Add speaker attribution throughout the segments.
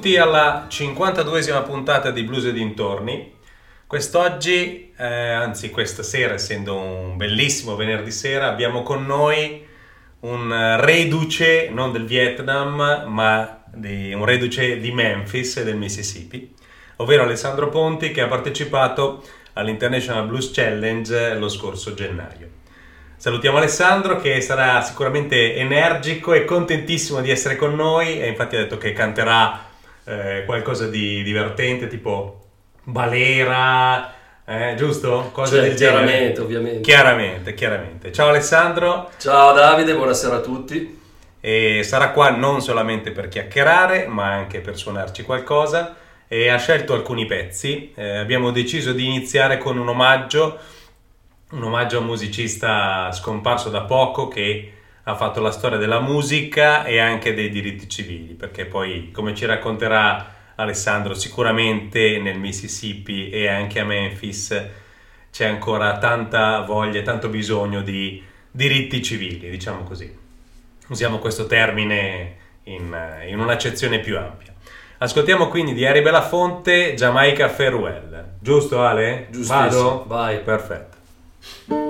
Speaker 1: benvenuti alla 52esima puntata di Blues e dintorni. Quest'oggi, eh, anzi questa sera, essendo un bellissimo venerdì sera, abbiamo con noi un reduce, non del Vietnam, ma di, un reduce di Memphis e del Mississippi, ovvero Alessandro Ponti che ha partecipato all'International Blues Challenge lo scorso gennaio. Salutiamo Alessandro che sarà sicuramente energico e contentissimo di essere con noi e infatti ha detto che canterà eh, qualcosa di divertente tipo balera, eh, giusto?
Speaker 2: Cose cioè, del chiaramente, genere. ovviamente.
Speaker 1: Chiaramente, chiaramente. Ciao Alessandro.
Speaker 2: Ciao Davide, buonasera a tutti.
Speaker 1: E sarà qua non solamente per chiacchierare, ma anche per suonarci qualcosa. E ha scelto alcuni pezzi. Eh, abbiamo deciso di iniziare con un omaggio un omaggio a un musicista scomparso da poco che ha fatto la storia della musica e anche dei diritti civili, perché poi, come ci racconterà Alessandro, sicuramente nel Mississippi e anche a Memphis c'è ancora tanta voglia e tanto bisogno di diritti civili, diciamo così. Usiamo questo termine in, in un'accezione più ampia. Ascoltiamo quindi di Harry Belafonte Jamaica Farewell. Giusto Ale?
Speaker 2: Giustissimo. Vado? Vai.
Speaker 1: Perfetto.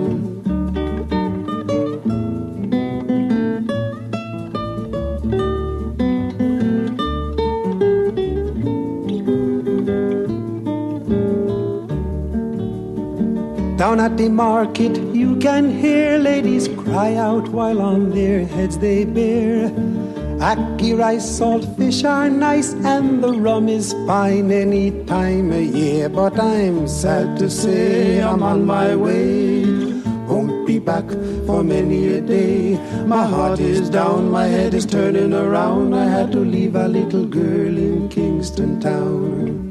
Speaker 3: Down at the market you can hear ladies cry out while on their heads they bear. Ackee rice, salt fish are nice and the rum is fine any time of year. But I'm sad to say I'm on my way. Won't be back for many a day. My heart is down, my head is turning around. I had to leave a little girl in Kingston Town.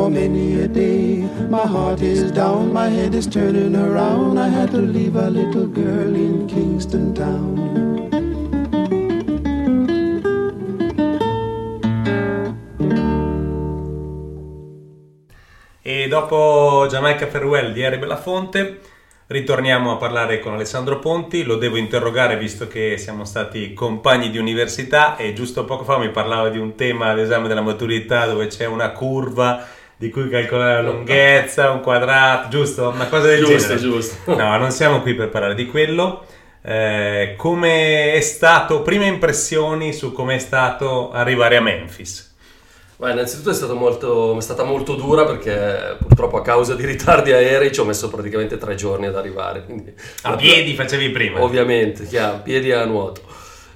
Speaker 3: for many a day. My heart is down, my head is turning around. I had to leave a little girl in Kingston Town.
Speaker 1: E dopo Jamaica Farewell di Eri Belafonte ritorniamo a parlare con Alessandro Ponti, lo devo interrogare visto che siamo stati compagni di università e giusto poco fa mi parlava di un tema all'esame della maturità dove c'è una curva di cui calcolare la lunghezza, un quadrato, giusto? Una cosa del
Speaker 2: giusto,
Speaker 1: genere.
Speaker 2: Giusto,
Speaker 1: No, non siamo qui per parlare di quello. Eh, come è stato, prime impressioni su come è stato arrivare a Memphis?
Speaker 2: Beh, innanzitutto è, molto, è, stata molto dura perché purtroppo a causa di ritardi aerei ci ho messo praticamente tre giorni ad arrivare. Quindi,
Speaker 1: a piedi facevi prima?
Speaker 2: Ovviamente, chiaro, piedi a nuoto.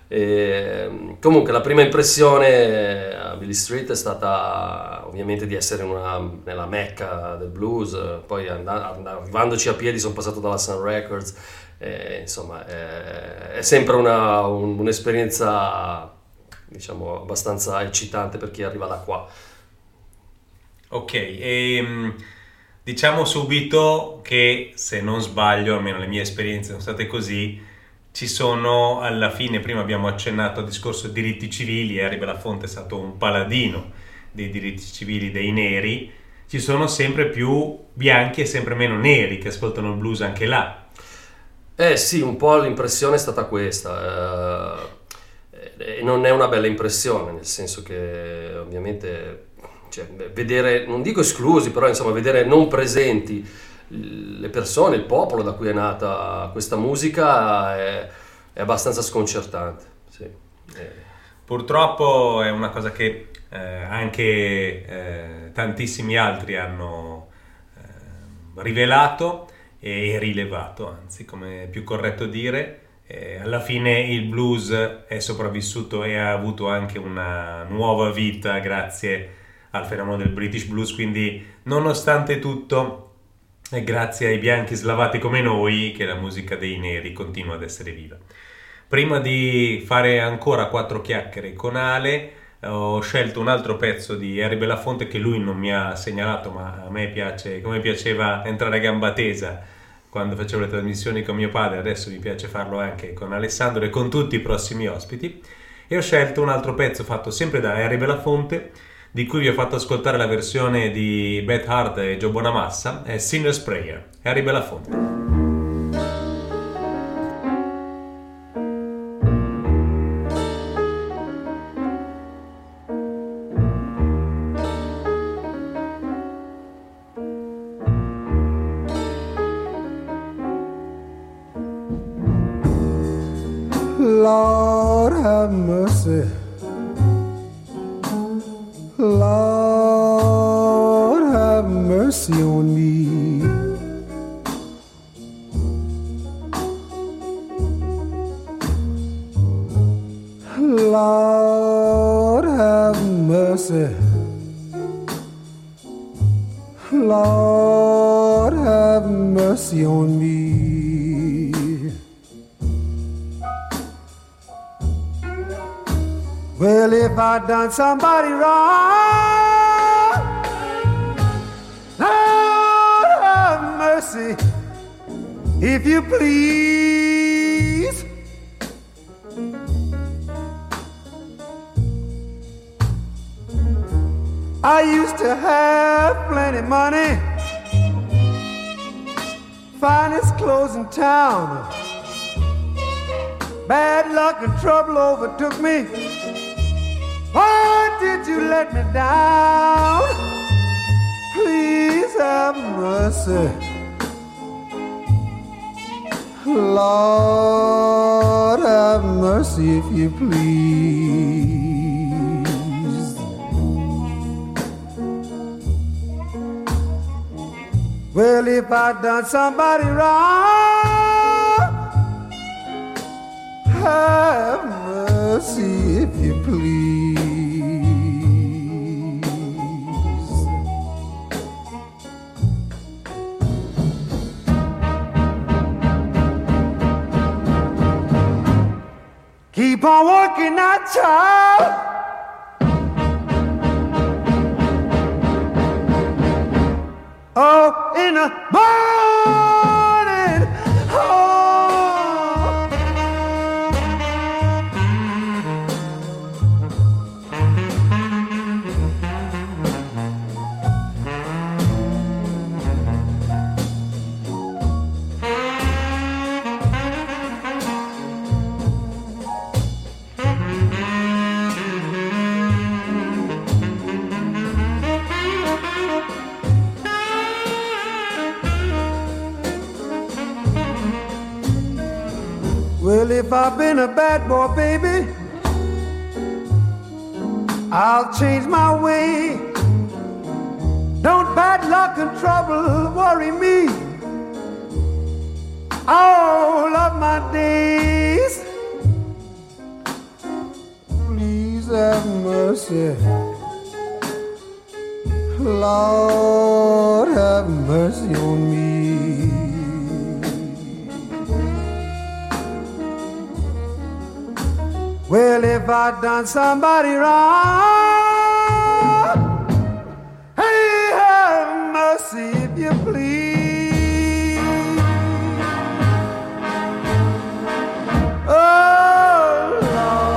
Speaker 2: E, comunque la prima impressione a Billy Street è stata ovviamente di essere una, nella mecca del blues, poi and- and- arrivandoci a piedi sono passato dalla Sun Records, e, insomma è, è sempre una, un, un'esperienza diciamo abbastanza eccitante per chi arriva da qua.
Speaker 1: Ok, e, ehm, diciamo subito che se non sbaglio, almeno le mie esperienze sono state così, ci sono alla fine, prima abbiamo accennato al discorso diritti civili, Harry Belafonte è stato un paladino dei diritti civili dei neri, ci sono sempre più bianchi e sempre meno neri che ascoltano il blues anche là.
Speaker 2: Eh sì, un po' l'impressione è stata questa. Eh, non è una bella impressione, nel senso che ovviamente cioè, vedere, non dico esclusi, però insomma vedere non presenti le persone, il popolo da cui è nata questa musica è, è abbastanza sconcertante. Sì.
Speaker 1: Eh. Purtroppo è una cosa che eh, anche eh, tantissimi altri hanno eh, rivelato e rilevato, anzi come è più corretto dire. Eh, alla fine il blues è sopravvissuto e ha avuto anche una nuova vita grazie al fenomeno del British Blues, quindi nonostante tutto è grazie ai bianchi slavati come noi che la musica dei neri continua ad essere viva. Prima di fare ancora quattro chiacchiere con Ale, ho scelto un altro pezzo di Harry Belafonte che lui non mi ha segnalato, ma a me piace, come piaceva entrare a gamba tesa quando facevo le trasmissioni con mio padre, adesso mi piace farlo anche con Alessandro e con tutti i prossimi ospiti. E ho scelto un altro pezzo fatto sempre da Harry Belafonte di cui vi ho fatto ascoltare la versione di Beth Hart e Joe Bonamassa, è Sinner's Prayer, Harry Belafonte.
Speaker 3: Done somebody wrong. Lord have mercy, if you please. I used to have plenty money, finest clothes in town. Bad luck and trouble overtook me. Why did you let me down? Please have mercy. Lord, have mercy if you please. Well, if I done somebody wrong, have mercy if you please. Keep on working that child. Oh, in a morning. If I've been a bad boy, baby, I'll change my way. Don't bad luck and trouble worry me. All of my days, please have
Speaker 4: mercy. Lord, have mercy on me. Well, if I done somebody wrong, hey, have mercy if you please. Oh, Lord.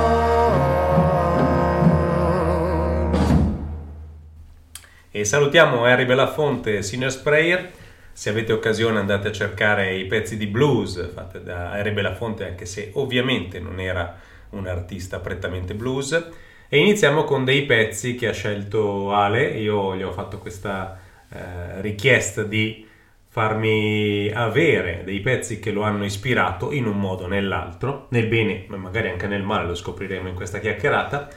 Speaker 1: E salutiamo Harry Belafonte, Senior Sprayer. Se avete occasione andate a cercare i pezzi di blues fatti da Harry Belafonte, anche se ovviamente non era un artista prettamente blues. E iniziamo con dei pezzi che ha scelto Ale. Io gli ho fatto questa eh, richiesta di farmi avere dei pezzi che lo hanno ispirato in un modo o nell'altro, nel bene, ma magari anche nel male, lo scopriremo in questa chiacchierata.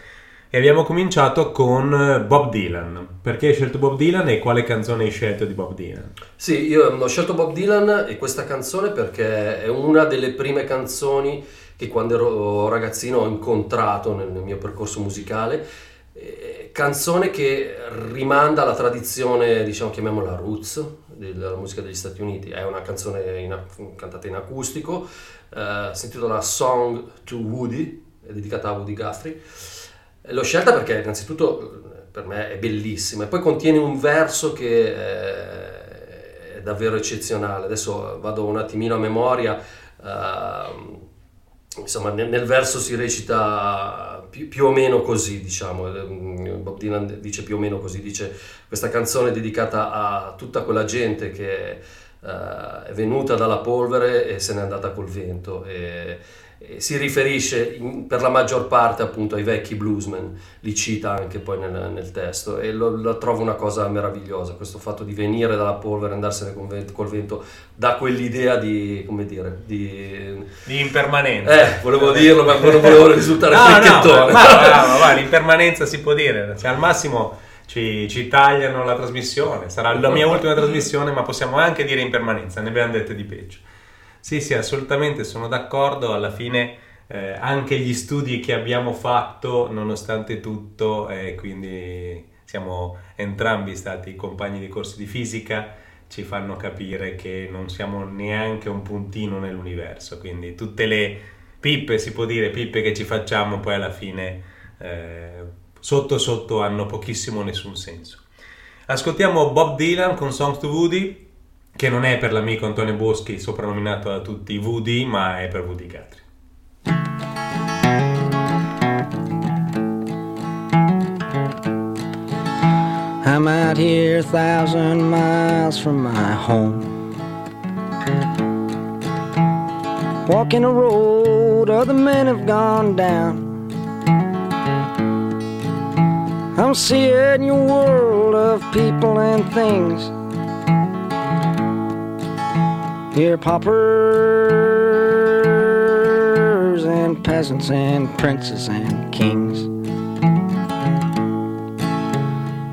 Speaker 1: E abbiamo cominciato con Bob Dylan. Perché hai scelto Bob Dylan e quale canzone hai scelto di Bob Dylan?
Speaker 2: Sì, io ho scelto Bob Dylan e questa canzone perché è una delle prime canzoni che quando ero ragazzino ho incontrato nel mio percorso musicale. Eh, canzone che rimanda alla tradizione, diciamo, chiamiamola roots, della musica degli Stati Uniti. È una canzone in, cantata in acustico, eh, si intitola Song to Woody, è dedicata a Woody Guthrie. L'ho scelta perché innanzitutto per me è bellissima e poi contiene un verso che è davvero eccezionale. Adesso vado un attimino a memoria. Uh, insomma, nel, nel, verso si recita più, più, o meno così, diciamo. Bob Dylan dice più o meno così, dice questa canzone è dedicata a tutta quella gente che uh, è venuta dalla polvere e se n'è andata col vento. E, si riferisce in, per la maggior parte appunto ai vecchi bluesmen, li cita anche poi nel, nel testo. E lo, lo, trovo una cosa meravigliosa, questo fatto di venire dalla polvere e andarsene col vento, col vento dà quell'idea di, come dire, di...
Speaker 1: Di impermanenza.
Speaker 2: Eh, volevo dirlo ma non volevo risultare no,
Speaker 1: no, ma, ma, ma, ma, l'impermanenza si può dire, cioè, al massimo ci, ci, tagliano la trasmissione, sarà la mia ultima trasmissione ma possiamo anche dire impermanenza, ne abbiamo dette di peggio. Sì, sì, assolutamente sono d'accordo. Alla fine eh, anche gli studi che abbiamo fatto, nonostante tutto, eh, quindi siamo entrambi stati compagni di corsi di fisica, ci fanno capire che non siamo neanche un puntino nell'universo. Quindi tutte le pippe, si può dire, pippe che ci facciamo, poi alla fine eh, sotto sotto hanno pochissimo nessun senso. Ascoltiamo Bob Dylan con Songs to Woody che non è per l'amico Antonio Boschi, soprannominato da tutti Woody, ma è per Woody Guthrie.
Speaker 4: I'm out here a thousand miles from my home. Walking a road other men have gone down. I'm seeing your world of people and things. Here, paupers and peasants and princes and kings.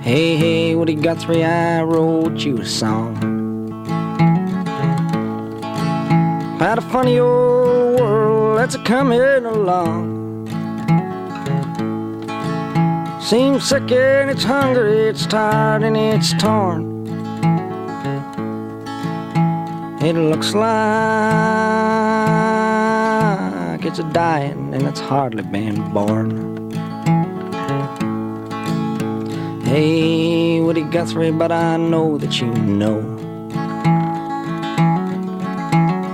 Speaker 4: Hey, hey, Woody Guthrie, I wrote you a song about a funny old world that's a coming along. Seems sick and it's hungry, it's tired and it's torn. It looks like it's a dying and it's hardly been born. Hey, Woody Guthrie, but I know that you know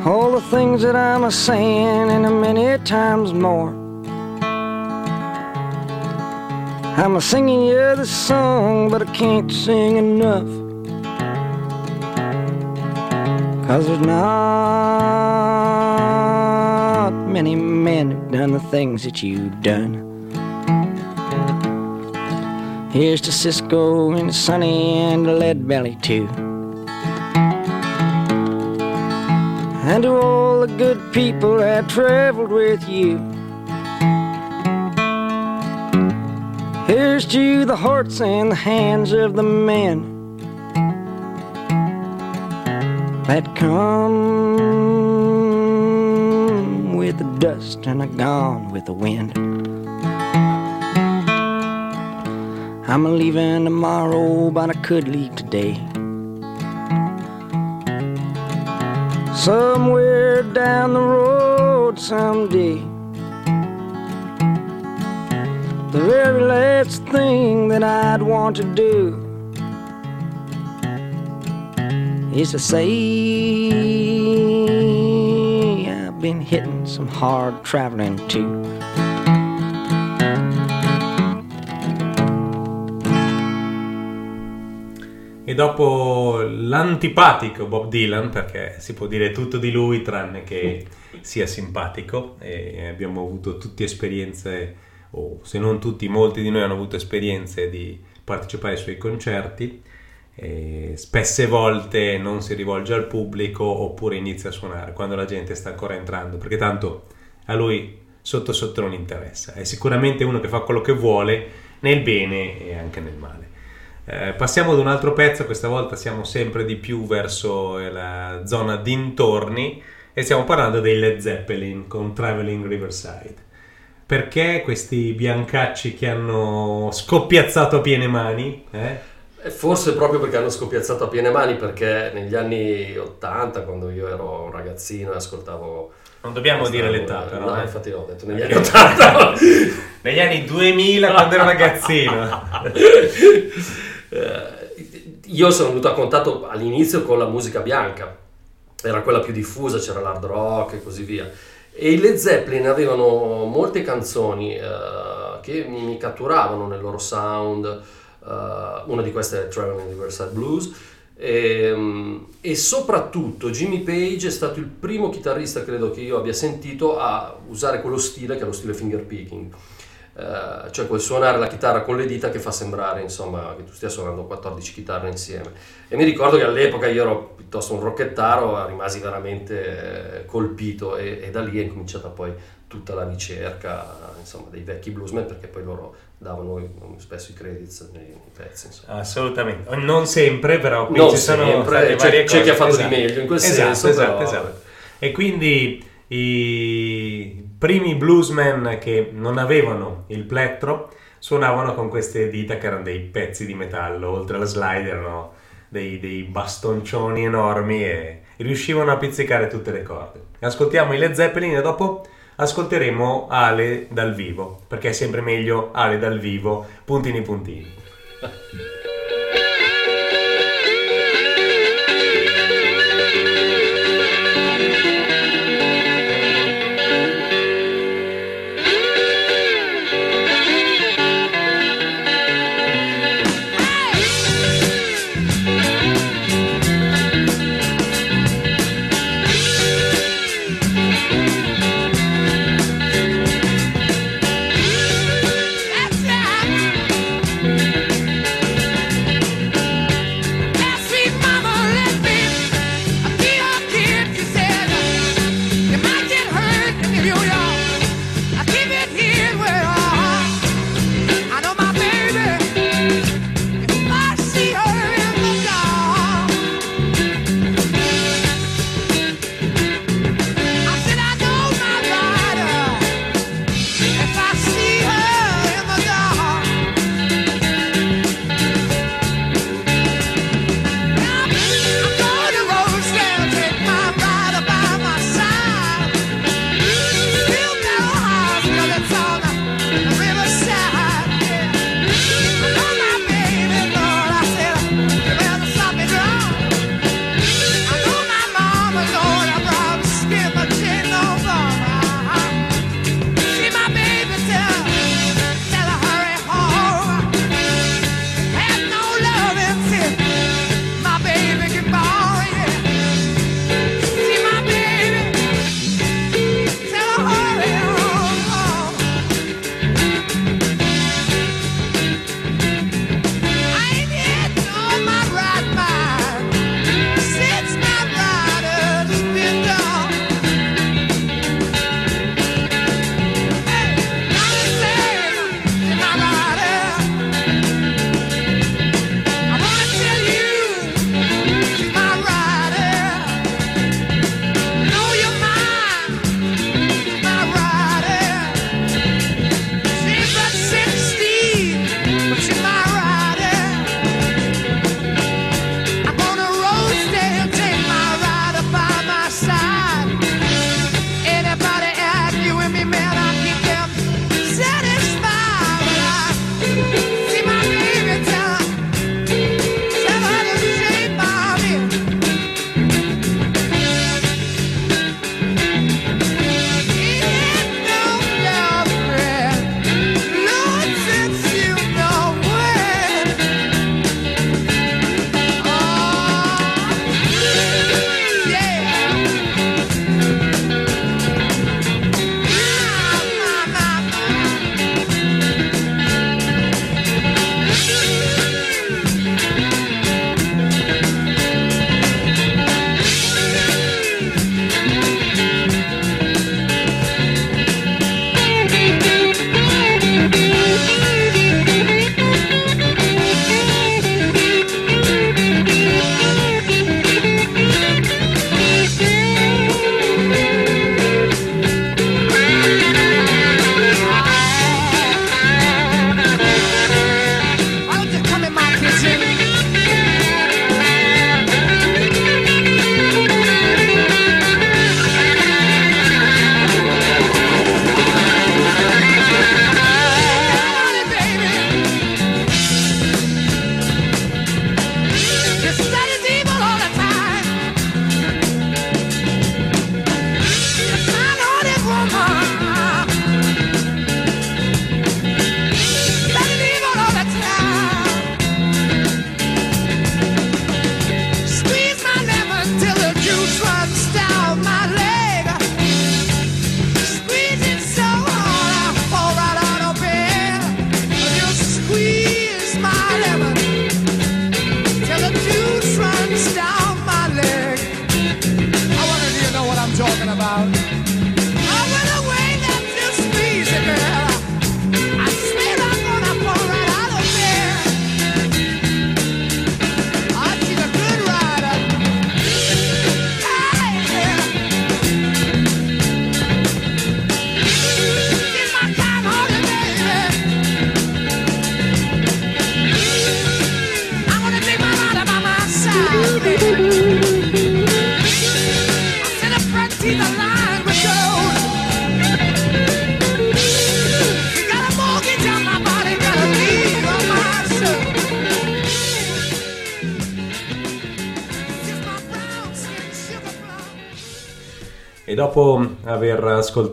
Speaker 4: all the things that I'm a saying and a many times more. I'm a singing you this song, but I can't sing enough. Cause there's not many men who've done the things that you've done. Here's to Cisco and Sonny and Lead Belly too. And to all the good people that traveled with you. Here's to the hearts and the hands of the men that come with the dust and are gone with the wind. I'm leaving tomorrow, but I could leave today. Somewhere down the road someday. The very last thing that I'd want to do is to say I've been hitting some hard traveling too.
Speaker 1: E dopo l'antipatico Bob Dylan, perché si può dire tutto di lui tranne che sia simpatico, e abbiamo avuto tutte esperienze, o se non tutti, molti di noi hanno avuto esperienze di partecipare ai suoi concerti, e spesse volte non si rivolge al pubblico oppure inizia a suonare quando la gente sta ancora entrando, perché tanto a lui sotto sotto non interessa, è sicuramente uno che fa quello che vuole nel bene e anche nel male. Eh, passiamo ad un altro pezzo, questa volta siamo sempre di più verso la zona dintorni e stiamo parlando dei Led Zeppelin con Traveling Riverside. Perché questi biancacci che hanno scoppiazzato a piene mani? Eh?
Speaker 2: Forse proprio perché hanno scoppiazzato a piene mani, perché negli anni 80, quando io ero un ragazzino e ascoltavo...
Speaker 1: Non dobbiamo dire l'età, però.
Speaker 2: No, eh. infatti l'ho detto negli anni 80.
Speaker 1: negli anni 2000, quando ero ragazzino.
Speaker 2: Eh, io sono venuto a contatto all'inizio con la musica bianca, era quella più diffusa, c'era l'hard rock e così via. E i Led Zeppelin avevano molte canzoni uh, che mi, catturavano nel loro sound, uh, una di queste è Traveling Universal Blues, e, um, e, soprattutto Jimmy Page è stato il primo chitarrista, credo che io abbia sentito, a usare quello stile che è lo stile finger picking. Uh, cioè quel suonare la chitarra con le dita che fa sembrare insomma che tu stia suonando 14 chitarre insieme e mi ricordo che all'epoca io ero piuttosto un rocchettaro rimasi veramente eh, colpito e, e, da lì è cominciata poi tutta la ricerca insomma dei vecchi bluesmen perché poi loro davano spesso i credits nei, nei pezzi insomma.
Speaker 1: assolutamente non sempre però
Speaker 2: qui non ci sono sempre, c'è, c'è chi ha fatto esatto. di meglio in quel
Speaker 1: esatto,
Speaker 2: senso
Speaker 1: esatto,
Speaker 2: però...
Speaker 1: esatto. e quindi i primi bluesmen che non avevano il plettro suonavano con queste dita che erano dei pezzi di metallo, oltre alla slide erano dei, dei bastoncioni enormi e riuscivano a pizzicare tutte le corde. Ascoltiamo i Led Zeppelin e dopo ascolteremo Ale dal vivo, perché è sempre meglio Ale dal vivo, puntini puntini.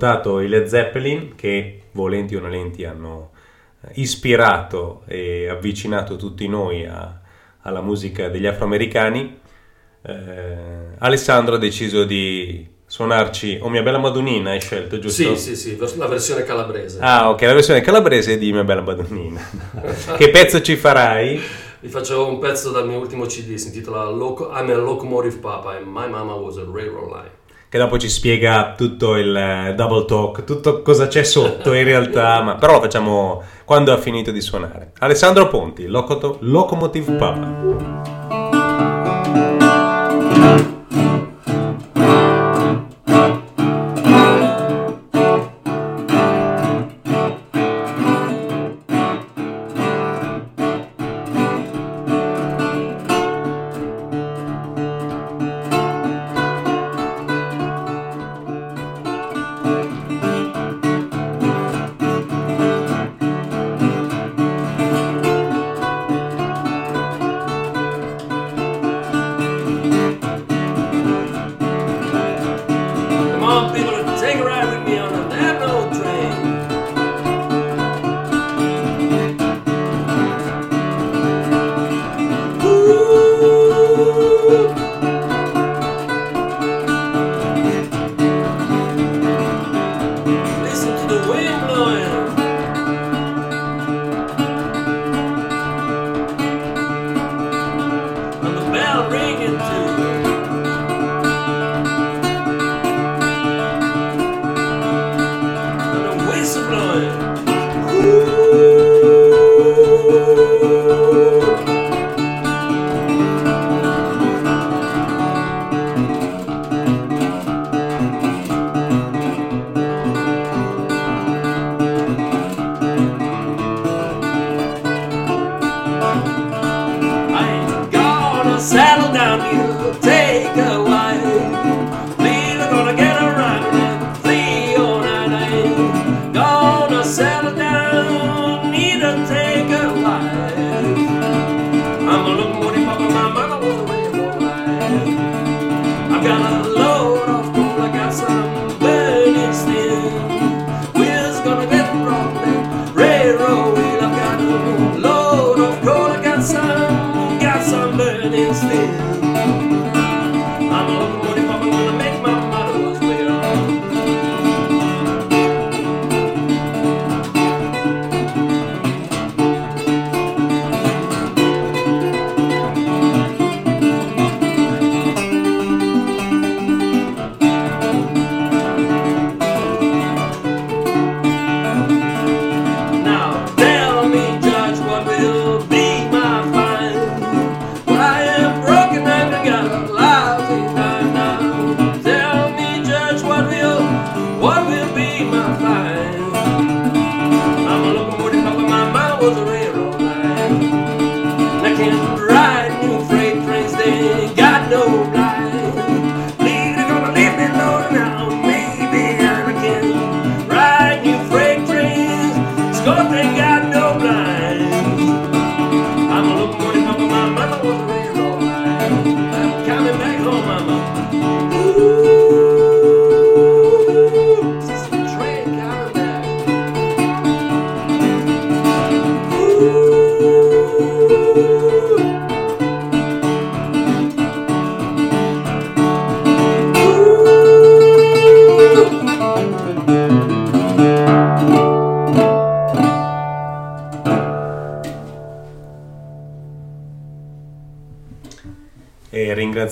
Speaker 2: ascoltato i Led Zeppelin, che volenti o nolenti hanno eh, ispirato e avvicinato tutti noi a- alla musica degli afroamericani, eh, Alessandro ha deciso di suonarci O mia bella Madonnina, hai scelto, giusto?
Speaker 1: Sì, sì, sì, la versione calabrese.
Speaker 2: Ah, ok, la versione calabrese di Mia bella Madonnina. che pezzo ci farai?
Speaker 1: Vi faccio un pezzo dal mio ultimo CD, si intitola I'm a Locomotive Papa and My Mama was a Railroad Line.
Speaker 2: Che dopo ci spiega tutto il eh, double talk, tutto cosa c'è sotto in realtà, ma però lo facciamo quando ha finito di suonare. Alessandro Ponti, Locomotive Papa.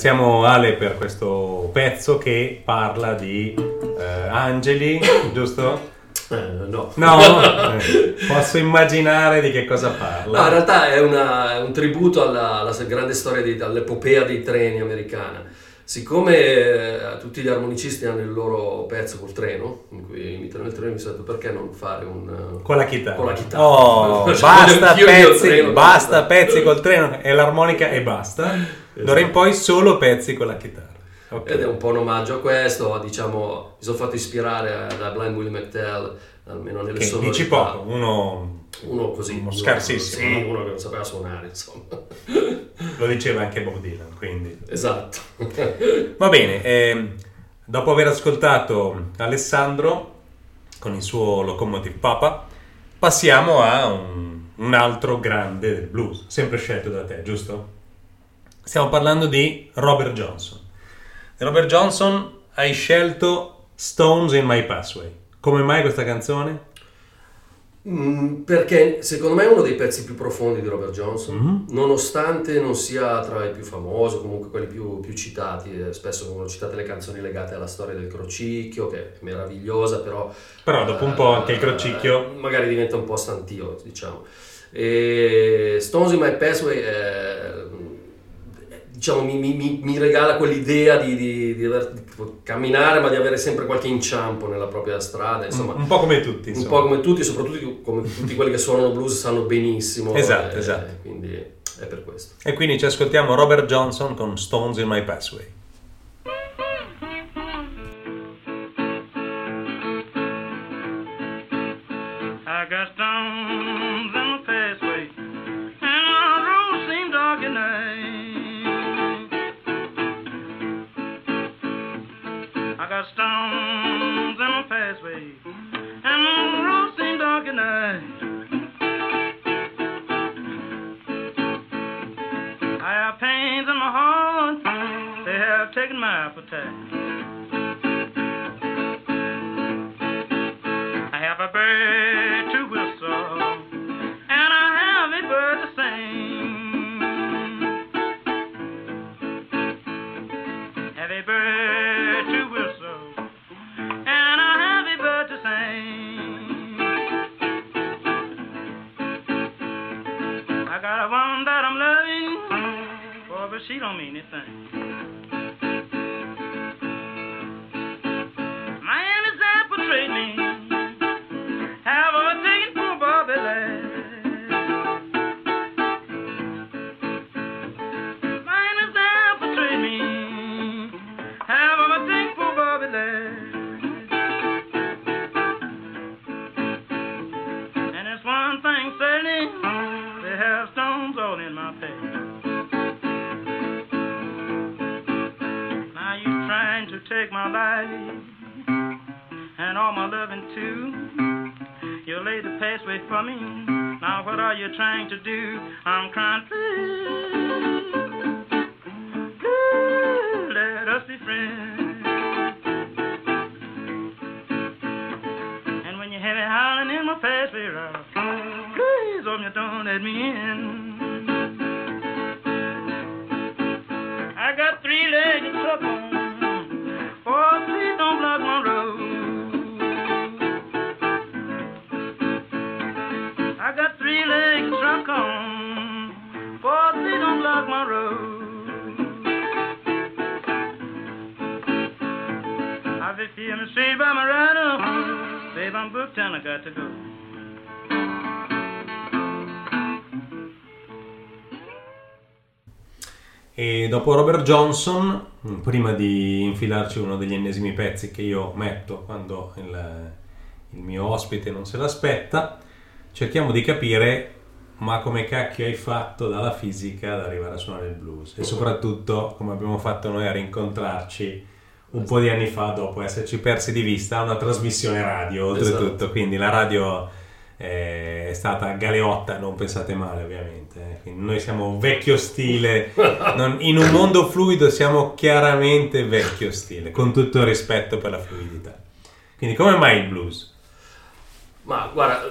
Speaker 2: Ringraziamo Ale per questo pezzo che parla di eh, angeli, giusto?
Speaker 1: Eh, no.
Speaker 2: No, Eh, posso immaginare di che cosa
Speaker 1: No, in
Speaker 2: parla.
Speaker 1: realtà è, una- è un tributo alla, alla grande storia di- all'epopea dei treni americana. Siccome eh, tutti gli armonicisti hanno il loro pezzo col treno, in cui imitano il treno, mi sono detto perché non fare un... eh,
Speaker 2: Con la chitarra.
Speaker 1: Con la chitarra.
Speaker 2: Oh,
Speaker 1: Faccio
Speaker 2: basta pezzi,
Speaker 1: treno
Speaker 2: basta
Speaker 1: chitarra.
Speaker 2: pezzi col treno e l'armonica e basta. D'ora in poi solo pezzi con la chitarra. Ok.
Speaker 1: Ed è un po' un omaggio a questo, diciamo, mi sono fatto ispirare da Blind Willie McTell, almeno nelle
Speaker 2: Che
Speaker 1: sonorità.
Speaker 2: dici poco, uno
Speaker 1: Uno così.
Speaker 2: Uno
Speaker 1: uno-
Speaker 2: scarsissimo,
Speaker 1: Sì,
Speaker 2: no?
Speaker 1: uno che non sapeva suonare, insomma.
Speaker 2: lo diceva anche Bob Dylan, quindi.
Speaker 1: esatto.
Speaker 2: Va bene, ehm,
Speaker 1: Dopo aver ascoltato Alessandro con il suo Locomotive Papa, passiamo a un, un altro grande del blues, sempre scelto da te, giusto? Stiamo parlando di Robert Johnson. Di Robert Johnson hai scelto Stones in My Pathway. Come mai questa canzone?
Speaker 2: Mm, perché secondo me è uno dei pezzi più profondi di Robert Johnson,
Speaker 1: Mhm.
Speaker 2: nonostante non sia tra i più famosi, o comunque quelli più, più citati, eh, spesso vengono citate le canzoni legate alla storia del crocicchio, che è meravigliosa, però...
Speaker 1: Però dopo un po' anche il
Speaker 2: eh,
Speaker 1: crocicchio...
Speaker 2: magari diventa un po' stantio, diciamo. E Stones in My Pathway eh, diciamo, mi, mi- mi- mi regala quell'idea di, di- di aver- di camminare, ma di avere sempre qualche inciampo nella propria strada, insomma.
Speaker 1: un po' come tutti,
Speaker 2: Un
Speaker 1: insomma.
Speaker 2: po' come tutti, soprattutto come tutti quelli che suonano blues sanno benissimo.
Speaker 1: Esatto,
Speaker 2: eh,
Speaker 1: esatto.
Speaker 2: Quindi è per questo.
Speaker 1: E quindi ci ascoltiamo Robert Johnson con Stones in My Pathway.
Speaker 5: I got at night. I have pains in my heart, they have taken my appetite. train
Speaker 1: E dopo Robert Johnson, prima di infilarci uno degli ennesimi pezzi che io metto quando il, il mio ospite non se l'aspetta, cerchiamo di capire ma come cacchio hai fatto dalla fisica ad arrivare a suonare il blues e soprattutto come abbiamo fatto noi a rincontrarci un po' di anni fa dopo esserci persi di vista a una trasmissione radio oltretutto,
Speaker 2: Esatto.
Speaker 1: quindi la radio è stata galeotta, non pensate male ovviamente, eh. Quindi noi siamo vecchio stile, non- in un mondo fluido siamo chiaramente vecchio stile, con tutto il rispetto per la fluidità. Quindi come mai il blues?
Speaker 2: Ma guarda,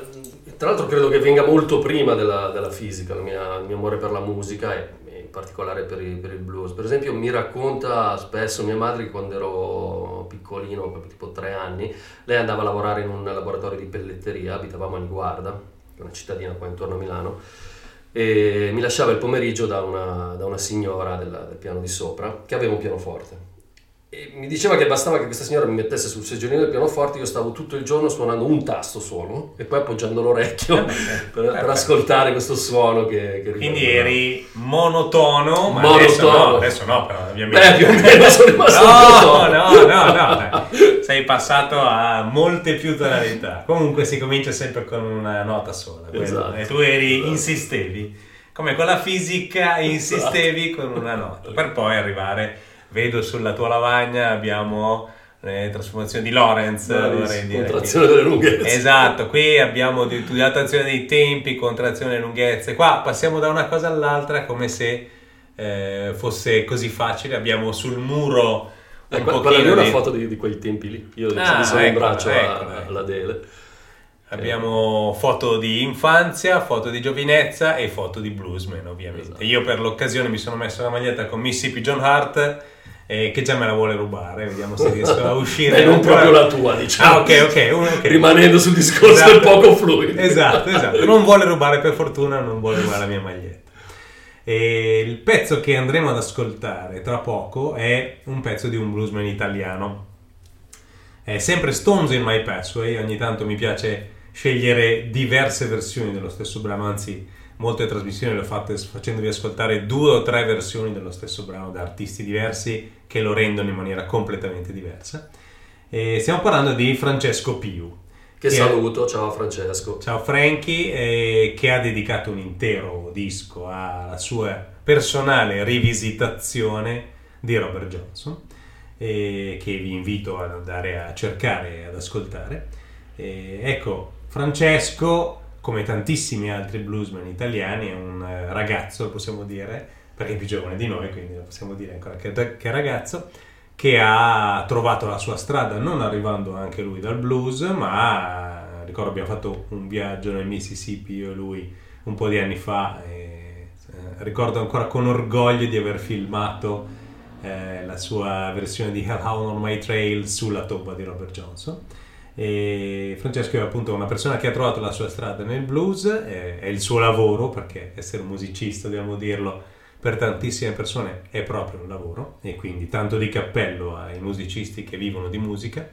Speaker 2: tra l'altro credo che venga molto prima della, della fisica, mia- il mio amore per la musica e in particolare per il, per il blues. Per esempio mi racconta spesso mia madre che quando ero piccolino, proprio tipo tre anni, lei andava a lavorare in un laboratorio di pelletteria, abitavamo a è una cittadina qua intorno a Milano, e mi lasciava il pomeriggio da una, da una signora della- del piano di sopra che aveva un pianoforte. E mi diceva che bastava che questa signora mi mettesse sul seggiolino del pianoforte, io stavo tutto il giorno suonando un tasto solo e poi appoggiando l'orecchio per, per
Speaker 1: perfetto.
Speaker 2: ascoltare questo suono che, che
Speaker 1: Quindi eri monotono, ma
Speaker 2: Monotono.
Speaker 1: adesso no, adesso no però ovviamente.
Speaker 2: Beh, più o meno sono rimasto
Speaker 1: No, no, no, no, sei passato a molte più tonalità. Comunque si comincia sempre con una nota sola.
Speaker 2: Esatto.
Speaker 1: E tu eri,
Speaker 2: Esatto.
Speaker 1: insistevi, come con la fisica insistevi con una nota, per poi arrivare, vedo sulla tua lavagna abbiamo le trasformazioni di Lorenz, vorrei dire.
Speaker 2: Contrazione delle lunghezze.
Speaker 1: Esatto, qui abbiamo di- dilatazione dei tempi, contrazione delle lunghezze. Qua passiamo da una cosa all'altra come se eh, fosse così facile. Abbiamo sul muro un
Speaker 2: Eh,
Speaker 1: pochino
Speaker 2: è una
Speaker 1: di-
Speaker 2: foto di, di quei tempi lì. Io
Speaker 1: Ah,
Speaker 2: mi sono in
Speaker 1: eccola,
Speaker 2: braccio a-
Speaker 1: eccola, ecco.
Speaker 2: alla Dele.
Speaker 1: Abbiamo foto di infanzia, foto di giovinezza e foto di bluesman ovviamente.
Speaker 2: Esatto.
Speaker 1: Io per l'occasione mi sono messo la maglietta con Mississippi John Hart eh, che già me la vuole rubare, vediamo se riesco a uscire.
Speaker 2: Beh, non
Speaker 1: ancora.
Speaker 2: proprio la tua, diciamo.
Speaker 1: Ah ok ok, uno- ok.
Speaker 2: Rimanendo sul discorso
Speaker 1: Esatto.
Speaker 2: del poco fluido.
Speaker 1: Esatto, esatto. Non vuole rubare per fortuna, non vuole rubare la mia maglietta. E il pezzo che andremo ad ascoltare tra poco è un pezzo di un bluesman italiano. È sempre Stones in My Passway, ogni tanto mi piace scegliere diverse versioni dello stesso brano, anzi molte trasmissioni le ho fatte facendovi ascoltare due o tre versioni dello stesso brano da artisti diversi che lo rendono in maniera completamente diversa. E stiamo parlando di Francesco Piu.
Speaker 2: Che
Speaker 1: Che-
Speaker 2: saluto, ciao Francesco.
Speaker 1: Ciao Frankie, eh, che ha dedicato un intero disco alla sua personale rivisitazione di Robert Johnson, eh, che vi invito ad andare a cercare e ad ascoltare. Eh, ecco, Francesco, come tantissimi altri bluesman italiani, è un eh, ragazzo, possiamo dire, perché è più giovane di noi, quindi lo possiamo dire ancora che, che ragazzo, che ha trovato la sua strada non arrivando anche lui dal blues, ma ricordo abbiamo fatto un viaggio nel Mississippi io e lui un po' di anni fa e eh, ricordo ancora con orgoglio di aver filmato eh, la sua versione di Hellhound on My Trail sulla tomba di Robert Johnson. E Francesco è appunto una persona che ha trovato la sua strada nel blues, è il suo lavoro, perché essere musicista, dobbiamo dirlo, per tantissime persone è proprio un lavoro e quindi tanto di cappello ai musicisti che vivono di musica.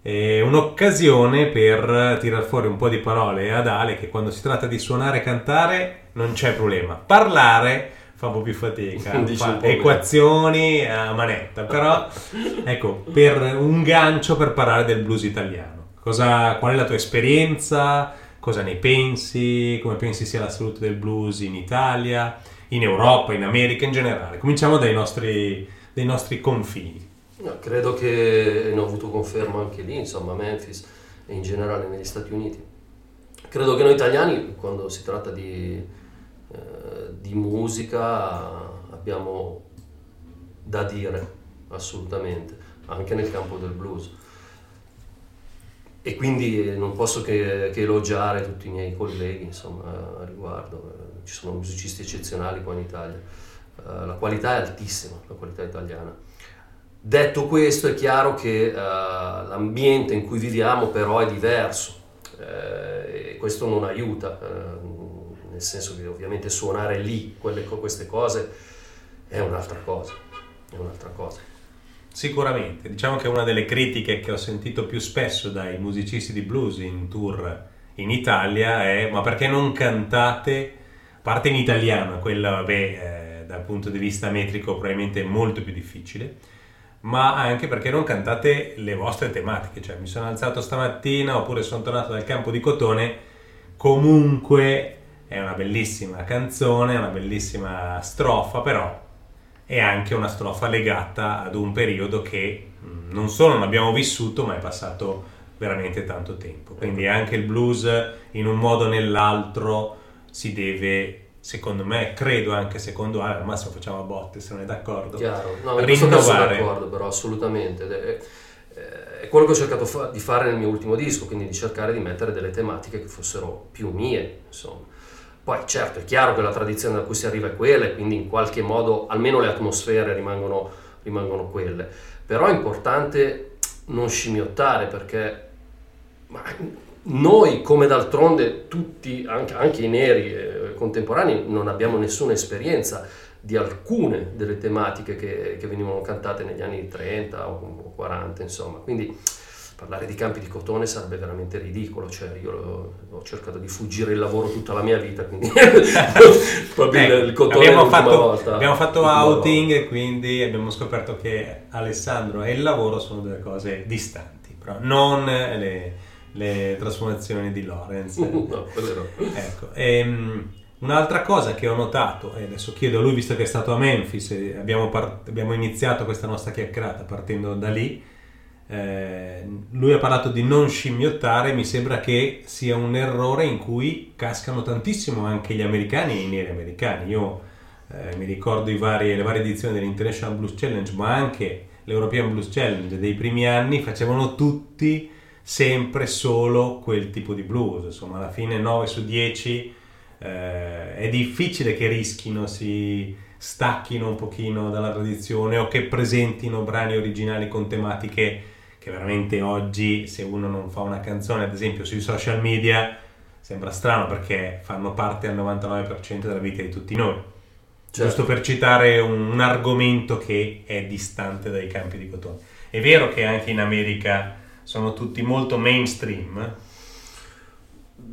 Speaker 1: È un'occasione per tirar fuori un po' di parole ad Ale che quando si tratta di suonare e cantare non c'è problema. Parlare fa un po' più fatica,
Speaker 2: Dici
Speaker 1: fa equazioni a manetta, però ecco, per un gancio per parlare del blues italiano. Cosa, qual è la tua esperienza? Cosa ne pensi? Come pensi sia la salute del blues in Italia, in Europa, in America in generale? Cominciamo dai nostri, dai nostri confini.
Speaker 2: No, credo che ne ho avuto conferma anche lì, insomma, a Memphis e in generale negli Stati Uniti. Credo che noi italiani, quando si tratta di, eh, di musica, abbiamo da dire, assolutamente, anche nel campo del blues. E quindi eh, non posso che, che elogiare tutti i miei colleghi, insomma, a riguardo. Ci sono musicisti eccezionali qua in Italia. Eh, La qualità è altissima, la qualità italiana. Detto questo, è chiaro che eh, l'ambiente in cui viviamo però è diverso e questo non aiuta, nel senso che ovviamente suonare lì quelle queste cose è un'altra cosa, è un'altra cosa.
Speaker 1: Sicuramente, diciamo che una delle critiche che ho sentito più spesso dai musicisti di blues in tour in Italia è ma perché non cantate, parte in italiano, quella vabbè, eh, dal punto di vista metrico probabilmente è molto più difficile, ma anche perché non cantate le vostre tematiche, cioè mi sono alzato stamattina oppure sono tornato dal campo di cotone, comunque è una bellissima canzone, una bellissima strofa, però è anche una strofa legata ad un periodo che mh, non solo non abbiamo vissuto, ma è passato veramente tanto tempo. Quindi anche il blues, in un modo o nell'altro, si deve, secondo me, credo anche secondo Ale, al massimo facciamo a botte se non è d'accordo,
Speaker 2: Chiaro, no, caso sono
Speaker 1: rinnovare.
Speaker 2: d'accordo, però assolutamente. È- è quello che ho cercato fa- di fare nel mio ultimo disco, quindi di cercare di mettere delle tematiche che fossero più mie, insomma. Poi certo è chiaro che la tradizione da cui si arriva è quella e quindi in qualche modo almeno le atmosfere rimangono, rimangono quelle. Però è importante non scimmiottare perché noi come d'altronde tutti, anche, anche i neri eh, contemporanei, non abbiamo nessuna esperienza di alcune delle tematiche che, che venivano cantate negli anni 30 o 40, insomma. Quindi parlare di campi di cotone sarebbe veramente ridicolo, cioè io lo- ho cercato di fuggire il lavoro tutta la mia vita, quindi proprio il-
Speaker 1: Ecco,
Speaker 2: il cotone
Speaker 1: abbiamo fatto,
Speaker 2: volta.
Speaker 1: abbiamo fatto outing e quindi abbiamo scoperto che Alessandro e il lavoro sono due cose distanti, però non le, le trasformazioni di Lorenz.
Speaker 2: No, quello no.
Speaker 1: Ecco, ehm, un'altra cosa che ho notato, e adesso chiedo a lui, visto che è stato a Memphis, e abbiamo, par- abbiamo iniziato questa nostra chiacchierata partendo da lì, eh, lui ha parlato di non scimmiottare, mi sembra che sia un errore in cui cascano tantissimo anche gli americani e i neri americani. Io eh, mi ricordo vari- le varie edizioni dell'International Blues Challenge, ma anche l'European Blues Challenge dei primi anni facevano tutti sempre solo quel tipo di blues. Insomma, alla fine 9 su 10 eh, è difficile che rischino, si stacchino un pochino dalla tradizione o che presentino brani originali con tematiche che veramente oggi se uno non fa una canzone ad esempio sui social media sembra strano perché fanno parte al 99% della vita di tutti noi.
Speaker 2: Certo.
Speaker 1: Giusto per citare un, un argomento che è distante dai campi di cotone. È vero che anche in America sono tutti molto mainstream,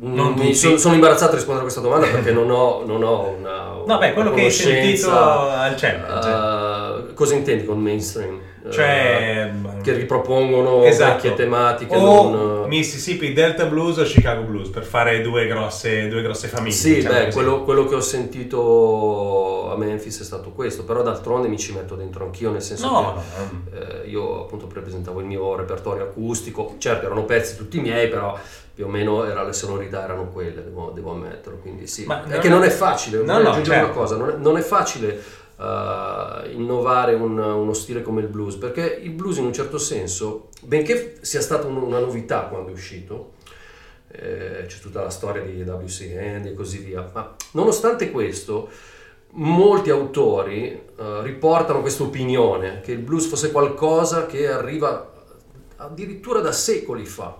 Speaker 1: Non tutti.
Speaker 2: mi sono, sono imbarazzato a rispondere a questa domanda perché non ho, non ho una.
Speaker 1: No, beh, quello
Speaker 2: una
Speaker 1: che hai sentito al challenge.
Speaker 2: eh, cosa intendi con mainstream?
Speaker 1: Cioè,
Speaker 2: Eh, che ripropongono
Speaker 1: Esatto.
Speaker 2: vecchie tematiche.
Speaker 1: o
Speaker 2: non-
Speaker 1: Mississippi Delta Blues o Chicago Blues per fare due grosse, due grosse famiglie.
Speaker 2: Sì,
Speaker 1: diciamo
Speaker 2: beh, quello, quello che ho sentito a Memphis è stato questo, però d'altronde mi ci metto dentro anch'io, nel senso
Speaker 1: No,
Speaker 2: che eh, io appunto presentavo il mio repertorio acustico, certo erano pezzi tutti miei, però più o meno era, le sonorità erano quelle, devo, devo ammetterlo, quindi sì.
Speaker 1: Ma
Speaker 2: è
Speaker 1: non
Speaker 2: che
Speaker 1: è-
Speaker 2: non è facile,
Speaker 1: No, no,
Speaker 2: aggiungere
Speaker 1: certo.
Speaker 2: una cosa, non è, non è facile eh, innovare un- uno stile come il blues, perché il blues in un certo senso, benché sia stata un- una novità quando è uscito, eh, c'è tutta la storia di W.C. Handy e così via. Ma nonostante questo, molti autori eh, riportano questa opinione che il blues fosse qualcosa che arriva addirittura da secoli fa.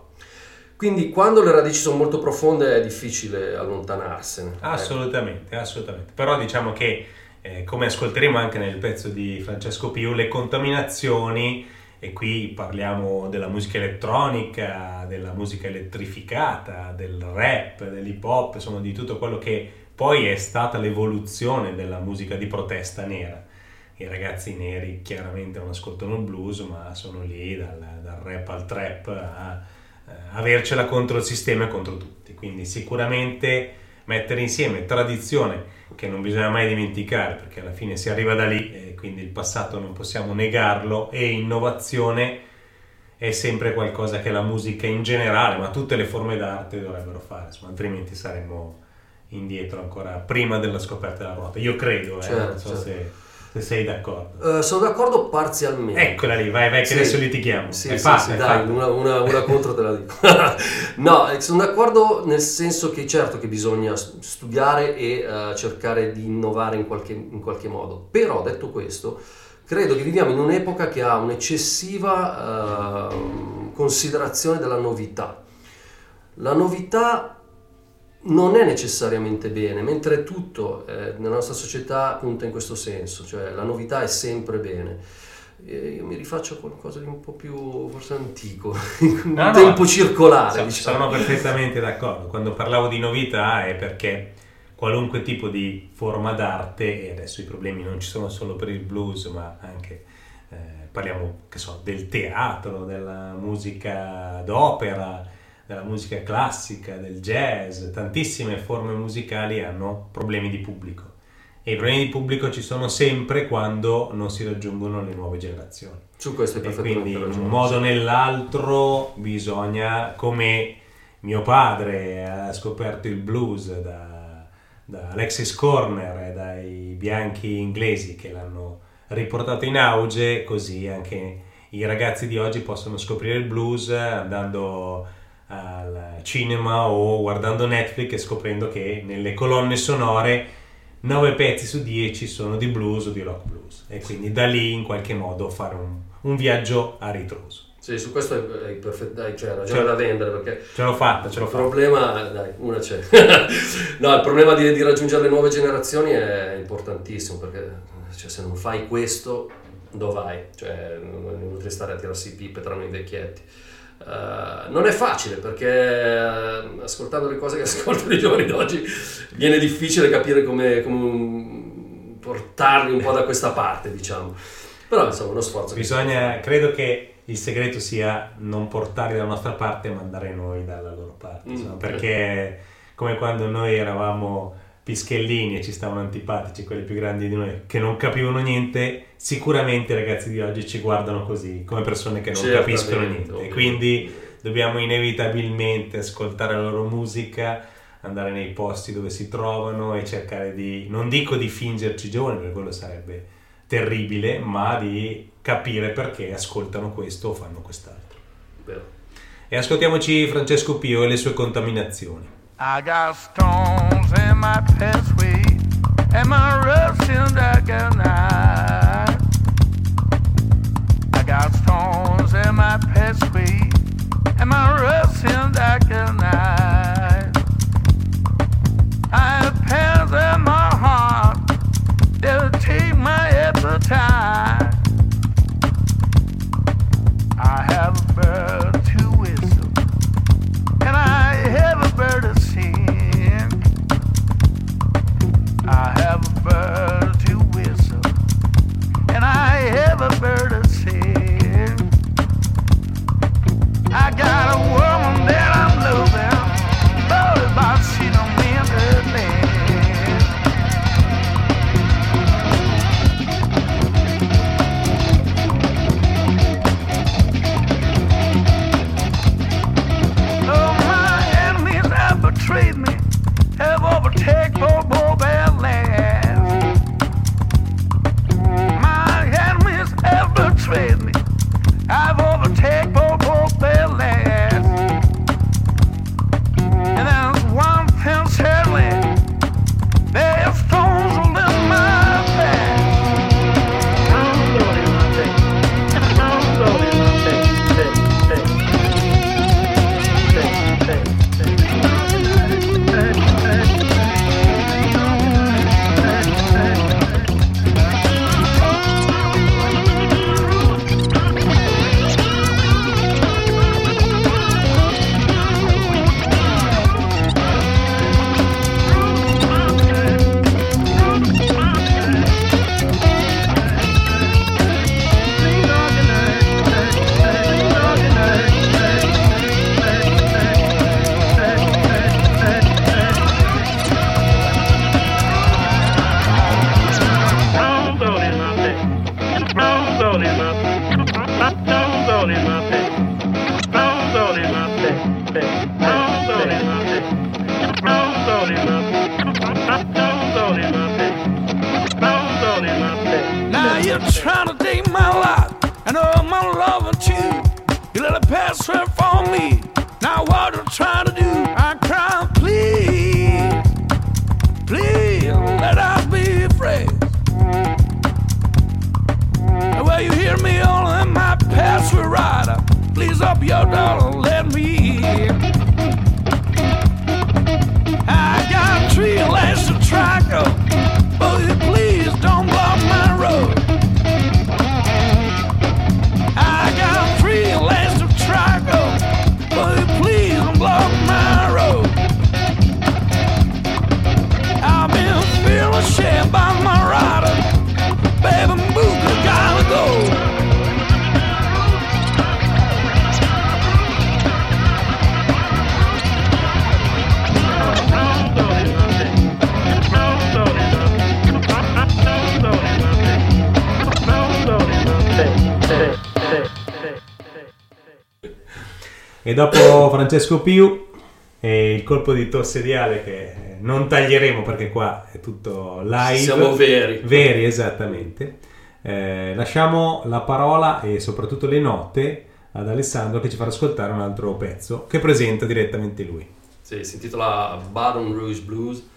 Speaker 2: Quindi quando le radici sono molto profonde è difficile allontanarsene.
Speaker 1: Assolutamente, assolutamente. Però diciamo che, eh, come ascolteremo anche nel pezzo di Francesco Piu, le contaminazioni, e qui parliamo della musica elettronica, della musica elettrificata, del rap, dell'hip hop, insomma di tutto quello che poi è stata l'evoluzione della musica di protesta nera. I ragazzi neri chiaramente non ascoltano il blues, ma sono lì dal, dal rap al trap a eh, avercela contro il sistema e contro tutti. Quindi sicuramente mettere insieme tradizione, che non bisogna mai dimenticare perché alla fine si arriva da lì, e quindi il passato non possiamo negarlo, e innovazione è sempre qualcosa che la musica in generale, ma tutte le forme d'arte dovrebbero fare, insomma, altrimenti saremmo indietro ancora prima della scoperta della ruota. Io credo, eh,
Speaker 2: Certo,
Speaker 1: non so
Speaker 2: certo.
Speaker 1: se, se sei d'accordo.
Speaker 2: Eh, sono d'accordo parzialmente.
Speaker 1: Eccola lì, vai, vai, che
Speaker 2: Sì.
Speaker 1: adesso litighiamo.
Speaker 2: Sì,
Speaker 1: È
Speaker 2: sì,
Speaker 1: fatta,
Speaker 2: sì,
Speaker 1: è
Speaker 2: dai,
Speaker 1: fatta.
Speaker 2: una, una- una contro te la dico. no, eh, sono d'accordo nel senso che certo che bisogna studiare e eh, cercare di innovare in qualche, in qualche modo. Però, detto questo, credo che viviamo in un'epoca che ha un'eccessiva ehm, considerazione della novità. La novità non è necessariamente bene, mentre tutto eh, nella nostra società punta in questo senso, cioè la novità è sempre bene. E io mi rifaccio a qualcosa di un po' più forse antico, un
Speaker 1: No, no,
Speaker 2: tempo circolare.
Speaker 1: So-
Speaker 2: diciamo.
Speaker 1: Sono perfettamente d'accordo. Quando parlavo di novità è perché qualunque tipo di forma d'arte, e adesso i problemi non ci sono solo per il blues, ma anche eh, parliamo che so, del teatro, della musica d'opera, della musica classica, del jazz, tantissime forme musicali hanno problemi di pubblico. E i problemi di pubblico ci sono sempre quando non si raggiungono le nuove generazioni.
Speaker 2: Su questo
Speaker 1: E
Speaker 2: perfettamente
Speaker 1: quindi in un modo o nell'altro bisogna, come mio padre ha scoperto il blues da, da Alexis Corner e dai bianchi inglesi che l'hanno riportato in auge, così anche i ragazzi di oggi possono scoprire il blues andando al cinema o guardando Netflix e scoprendo che nelle colonne sonore 9 pezzi su 10 sono di blues o di rock blues e quindi da lì in qualche modo fare un, un viaggio a ritroso.
Speaker 2: Sì, su questo hai, hai perfett- hai- cioè, ragione
Speaker 1: Cioè,
Speaker 2: da vendere perché
Speaker 1: Ce l'ho fatta, ce l'ho
Speaker 2: il
Speaker 1: fatta.
Speaker 2: problema, dai, una c'è. no, il problema di, di raggiungere le nuove generazioni è importantissimo perché cioè, se non fai questo, dove vai? Cioè, non è inutile stare a tirarsi pippe tra noi vecchietti. Eh, non è facile perché eh, ascoltando le cose che ascoltano i giovani d'oggi viene difficile capire come, come portarli un po' da questa parte, diciamo. Però insomma, uno sforzo.
Speaker 1: Bisogna, credo che il segreto sia non portarli dalla nostra parte ma andare noi dalla loro parte,
Speaker 2: Mm,
Speaker 1: insomma, perché come quando noi eravamo Pischellini e ci stavano antipatici, quelli più grandi di noi, che non capivano niente, sicuramente i ragazzi di oggi ci guardano così, come persone che non
Speaker 2: Certamente,
Speaker 1: capiscono niente.
Speaker 2: Ovviamente.
Speaker 1: quindi dobbiamo inevitabilmente ascoltare la loro musica, andare nei posti dove si trovano e cercare di, non dico di fingerci giovani, perché quello sarebbe terribile, ma di capire perché ascoltano questo o fanno quest'altro.
Speaker 2: Vero.
Speaker 1: E ascoltiamoci Francesco Pio e le sue contaminazioni.
Speaker 6: I got stones in my pathway and my rust in dark at night. I got stones in my pathway and my rust in dark at night. Bird You're
Speaker 5: down
Speaker 1: E dopo Francesco Piu e il colpo di tosse di Ale che non taglieremo perché qua è tutto live.
Speaker 2: Siamo veri.
Speaker 1: Veri, esattamente. Eh, lasciamo la parola e soprattutto le note ad Alessandro che ci farà ascoltare un altro pezzo che presenta direttamente lui.
Speaker 2: Sì, si intitola Baton Rouge Blues.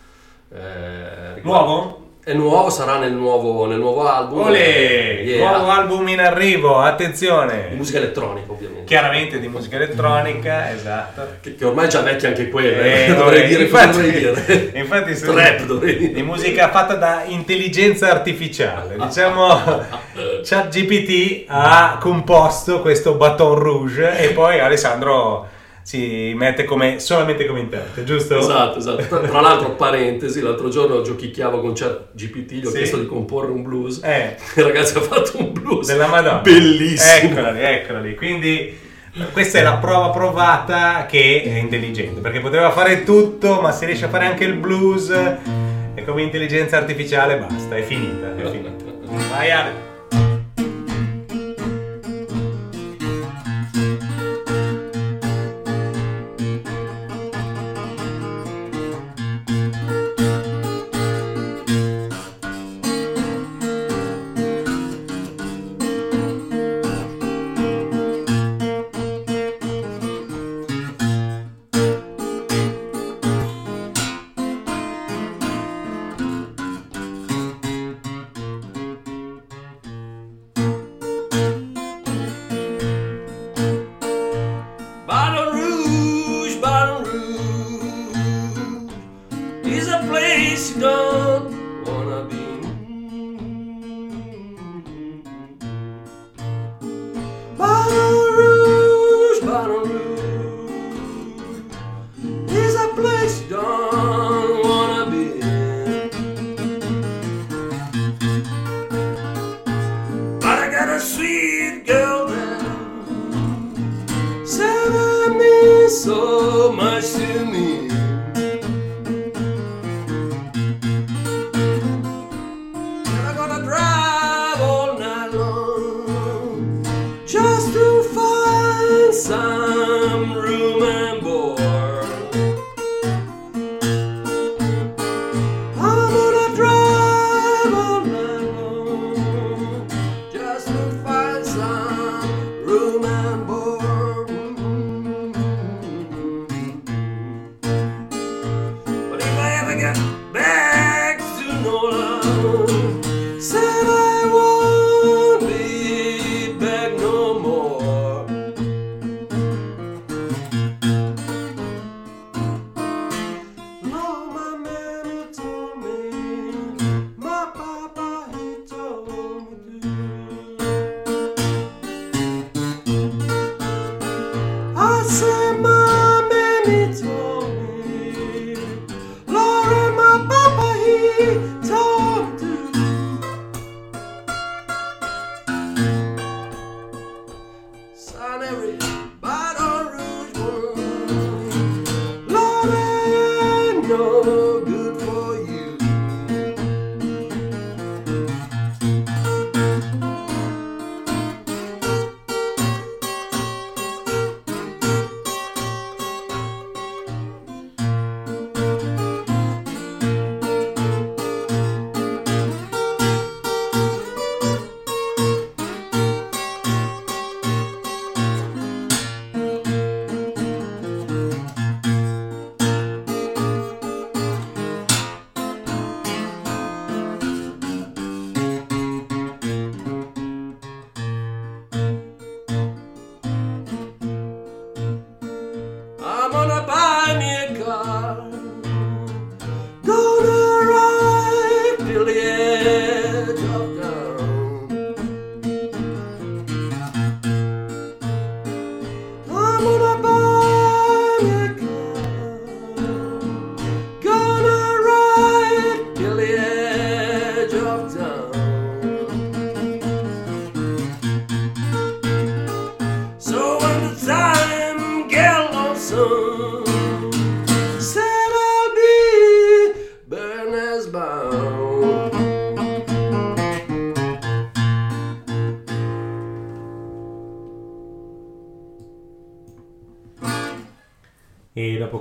Speaker 2: Eh,
Speaker 1: Nuovo?
Speaker 2: È nuovo, sarà nel nuovo, nel nuovo album.
Speaker 1: Olè!
Speaker 2: Yeah.
Speaker 1: Nuovo album in arrivo,
Speaker 2: Di
Speaker 1: attenzione!
Speaker 2: musica elettronica, ovviamente.
Speaker 1: Chiaramente di musica elettronica, esatto.
Speaker 2: Che, che ormai è già vecchia anche quella.
Speaker 1: Eh,
Speaker 2: eh, dovrei dire,
Speaker 1: infatti-
Speaker 2: dovrei dire?
Speaker 1: infatti se-
Speaker 2: Trap dovrei dire.
Speaker 1: di musica fatta da intelligenza artificiale. Diciamo, ChatGPT ha composto questo Baton Rouge e poi Alessandro si mette come, solamente come interprete, giusto?
Speaker 2: Esatto, esatto. Tra, l'altro, parentesi, l'altro giorno giochicchiavo con chat GPT, gli ho
Speaker 1: Sì.
Speaker 2: chiesto di comporre un blues.
Speaker 1: Eh.
Speaker 2: Il ragazzo ha fatto un blues.
Speaker 1: Della Madonna.
Speaker 2: Bellissimo.
Speaker 1: Eccoli, eccoli. Quindi questa è la prova provata che è intelligente, perché poteva fare tutto, ma se riesce a fare anche il blues
Speaker 2: E come intelligenza artificiale basta, è finita, è finita. Vai Ale.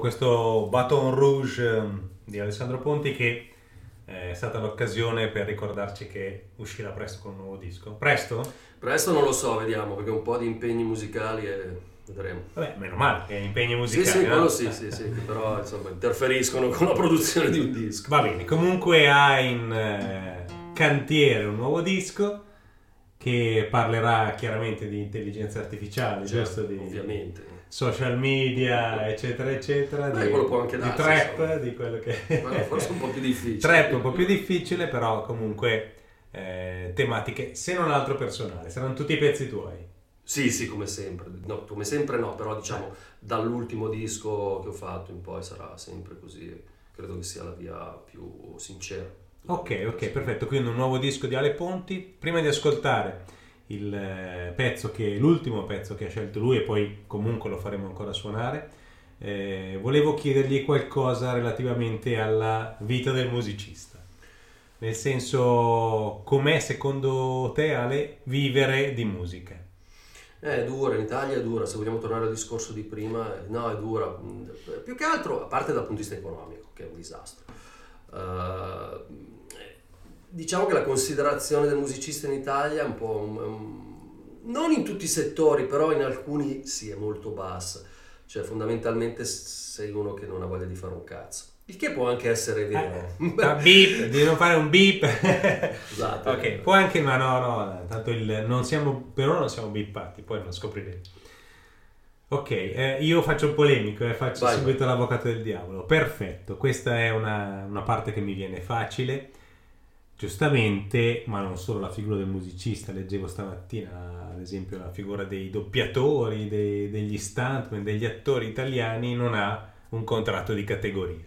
Speaker 2: Questo Baton Rouge ehm, di Alessandro Ponti che eh, è stata l'occasione per ricordarci che uscirà presto con un nuovo disco. Presto?
Speaker 1: Presto non lo so, vediamo, perché un po' di impegni musicali e vedremo.
Speaker 2: Vabbè, meno male, che impegni
Speaker 1: Sì,
Speaker 2: musicali.
Speaker 1: sì,
Speaker 2: no?
Speaker 1: quello sì, sì, sì, però insomma interferiscono con la produzione di un disco.
Speaker 2: Va bene, comunque ha in eh, cantiere un nuovo disco che parlerà chiaramente di intelligenza artificiale, giusto? Di
Speaker 1: Ovviamente.
Speaker 2: Social media, eccetera, eccetera.
Speaker 1: Beh,
Speaker 2: di,
Speaker 1: anche
Speaker 2: di
Speaker 1: darsi,
Speaker 2: trap,
Speaker 1: insomma.
Speaker 2: di quello che...
Speaker 1: Quello forse un po' più difficile.
Speaker 2: Trap un po' più difficile, però comunque eh, tematiche, se non altro personali. Saranno tutti i pezzi tuoi.
Speaker 1: Sì, sì, come sempre. No, come sempre no, però diciamo dall'ultimo disco che ho fatto in poi sarà sempre così. Credo che sia la via più sincera.
Speaker 2: Ok, ok, perfetto. Quindi un nuovo disco di Ale Ponti. Prima di ascoltare il eh, pezzo che l'ultimo pezzo che ha scelto lui e poi comunque lo faremo ancora suonare,
Speaker 1: eh, volevo chiedergli qualcosa relativamente alla vita del musicista. Nel senso, com'è secondo te Ale vivere di musica?
Speaker 2: Eh, È dura, in Italia è dura, se vogliamo tornare al discorso di prima, no, è dura. Più che altro, a parte dal punto di vista economico, che è un disastro. Eh, diciamo che la considerazione del musicista in Italia è un po'... un- un- non in tutti i settori, però in alcuni sì, è molto bassa. Cioè, fondamentalmente sei uno che non ha voglia di fare un cazzo. Il che può anche essere vero.
Speaker 1: Ah, beep, devi non fare un beep.
Speaker 2: Esatto.
Speaker 1: ok, può anche, ma no, no, tanto il, non siamo, per ora non siamo beepati, poi lo scopriremo. Ok, eh, io faccio polemico e faccio
Speaker 2: Vai,
Speaker 1: subito l'avvocato del diavolo. Perfetto, questa è una, una parte che mi viene facile. Giustamente, ma non solo la figura del musicista, leggevo stamattina ad esempio la figura dei doppiatori, dei- degli stuntman, degli attori italiani non ha un contratto di categoria,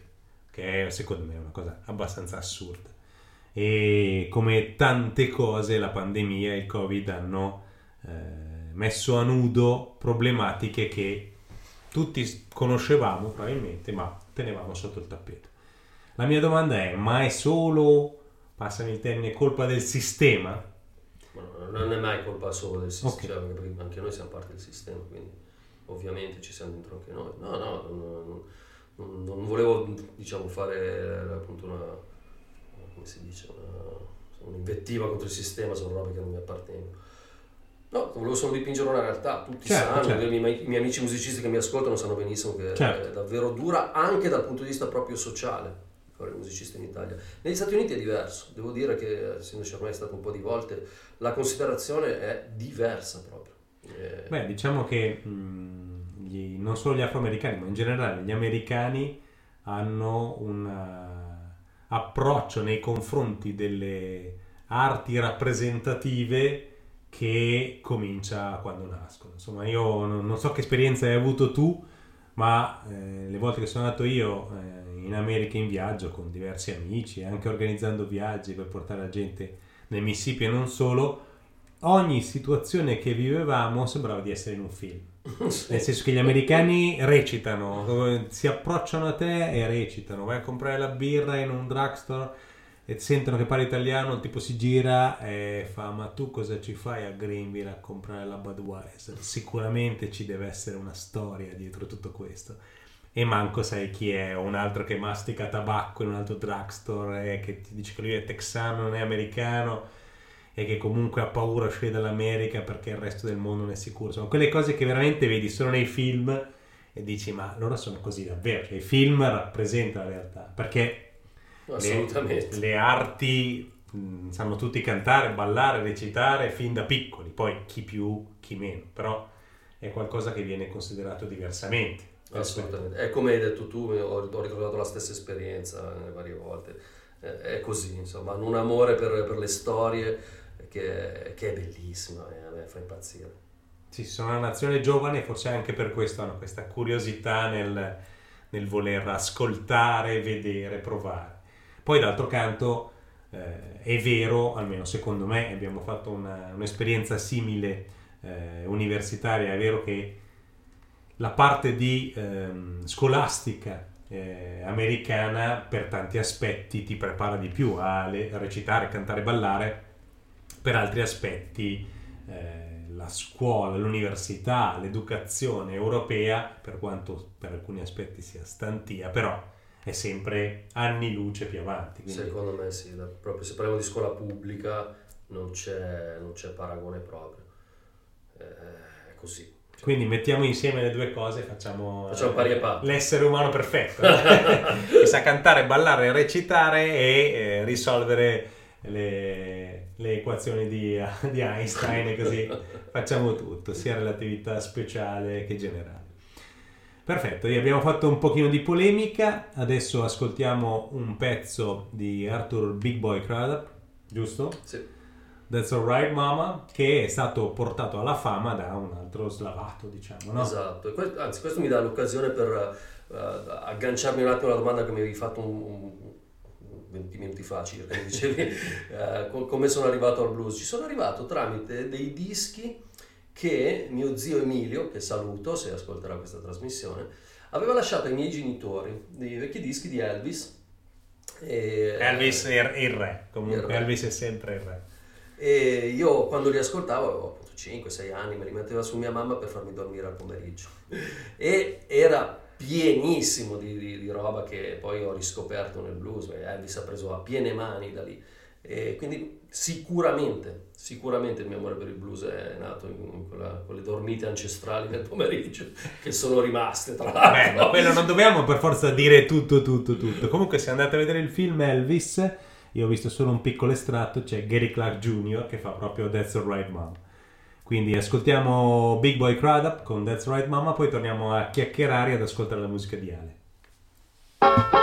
Speaker 1: che è secondo me una cosa abbastanza assurda. E come tante cose la pandemia e il covid hanno eh, messo a nudo problematiche che tutti conoscevamo probabilmente, ma tenevamo sotto il tappeto. La mia domanda è, ma è solo, passami il termine, colpa del sistema?
Speaker 2: Ma no, non è mai colpa solo del sistema, perché anche noi siamo parte del sistema, quindi ovviamente ci siamo dentro anche noi. No, no, non, non- non volevo diciamo, fare appunto una, come si dice, una, un'invettiva contro il sistema, sono robe che non mi appartengono. No, volevo solo dipingere una realtà, tutti
Speaker 1: Certo,
Speaker 2: sanno,
Speaker 1: certo.
Speaker 2: i, miei, i miei amici musicisti che mi ascoltano sanno benissimo che
Speaker 1: Certo.
Speaker 2: è davvero dura anche dal punto di vista proprio sociale fare musicista in Italia. Negli Stati Uniti è diverso, devo dire che essendoci ormai stato un po' di volte, la considerazione è diversa proprio. Eh,
Speaker 1: Beh, diciamo che mh, gli- non solo gli afroamericani, ma in generale gli americani hanno un eh, approccio nei confronti delle arti rappresentative che comincia quando nascono. Insomma, io non, non so che esperienza hai avuto tu, ma eh, le volte che sono andato io eh, in America in viaggio con diversi amici, anche organizzando viaggi per portare la gente nel Mississippi e non solo, ogni situazione che vivevamo sembrava di essere in un film. Nel senso che gli americani recitano, si approcciano a te e recitano. Vai a comprare la birra in un drugstore e sentono che parli italiano, il tipo si gira e fa: Ma tu cosa ci fai a Greenville a comprare la Budweiser? Sicuramente ci deve essere una storia dietro tutto questo. E manco sai chi è, o un altro che mastica tabacco in un altro drugstore e che ti dice che lui è texano, non è americano e che comunque ha paura di uscire dall'America perché il resto del mondo non è sicuro. Sono quelle cose che veramente vedi solo nei film e dici ma loro sono così davvero. Cioè, I film rappresentano la realtà perché
Speaker 2: assolutamente.
Speaker 1: le, le arti mh, sanno tutti cantare, ballare, recitare fin da piccoli, poi chi più, chi meno, però è qualcosa che viene considerato diversamente.
Speaker 2: Assolutamente. È come hai detto tu, ho, ho ricordato la stessa esperienza eh, varie volte. Eh, È così, insomma, hanno un amore per, per le storie che, che è bellissimo e a me fa impazzire.
Speaker 1: Sì, sono una nazione giovane e forse anche per questo hanno questa curiosità nel, nel voler ascoltare, vedere, provare. Poi d'altro canto eh, è vero, almeno secondo me, abbiamo fatto una- un'esperienza simile eh, universitaria, è vero che la parte di ehm, scolastica eh, americana per tanti aspetti ti prepara di più a, le- a recitare, cantare, ballare, per altri aspetti eh, la scuola, l'università, l'educazione europea, per quanto per alcuni aspetti sia stantia, però è sempre anni luce più avanti. quindi-
Speaker 2: Secondo me sì, da- proprio se parliamo di scuola pubblica non c'è, non c'è paragone proprio. Eh, È così.
Speaker 1: Quindi mettiamo insieme le due cose e facciamo,
Speaker 2: Facciamo
Speaker 1: eh,
Speaker 2: pari e pari.
Speaker 1: l'essere umano perfetto. che sa cantare, ballare, recitare e eh, risolvere le, le equazioni di, di Einstein e così facciamo tutto, sia relatività speciale che generale. Perfetto, abbiamo fatto un pochino di polemica, adesso ascoltiamo un pezzo di Arthur Big Boy Crudup, giusto?
Speaker 2: Sì.
Speaker 1: That's Alright Mama, che è stato portato alla fama da un altro slavato, diciamo, no?
Speaker 2: Esatto, anzi questo mi dà l'occasione per eh, agganciarmi un attimo alla domanda che mi avevi fatto un, un- 20 minuti fa circa, mi dicevi eh, co- come sono arrivato al blues. Ci sono arrivato tramite dei dischi che mio zio Emilio, che saluto se ascolterà questa trasmissione, aveva lasciato ai miei genitori dei vecchi dischi di Elvis. E,
Speaker 1: Elvis è il re, comunque
Speaker 2: Il re.
Speaker 1: Elvis è sempre il re.
Speaker 2: E io quando li ascoltavo avevo appunto 5-6 anni, me li metteva su mia mamma per farmi dormire al pomeriggio. E era pienissimo di, di- di roba che poi ho riscoperto nel blues, Elvis ha preso a piene mani da lì. E quindi sicuramente, sicuramente il mio amore per il blues è nato in quella- quelle dormite ancestrali del pomeriggio che sono rimaste tra
Speaker 1: Beh,
Speaker 2: l'altro.
Speaker 1: quello non dobbiamo per forza dire tutto, tutto, tutto. Comunque, se andate a vedere il film Elvis, io ho visto solo un piccolo estratto, c'è Gary Clark Jr. che fa proprio That's Alright Mom. Quindi ascoltiamo Big Boy Crudup con That's Right Mama, poi torniamo a chiacchierare e ad ascoltare la musica di Ale.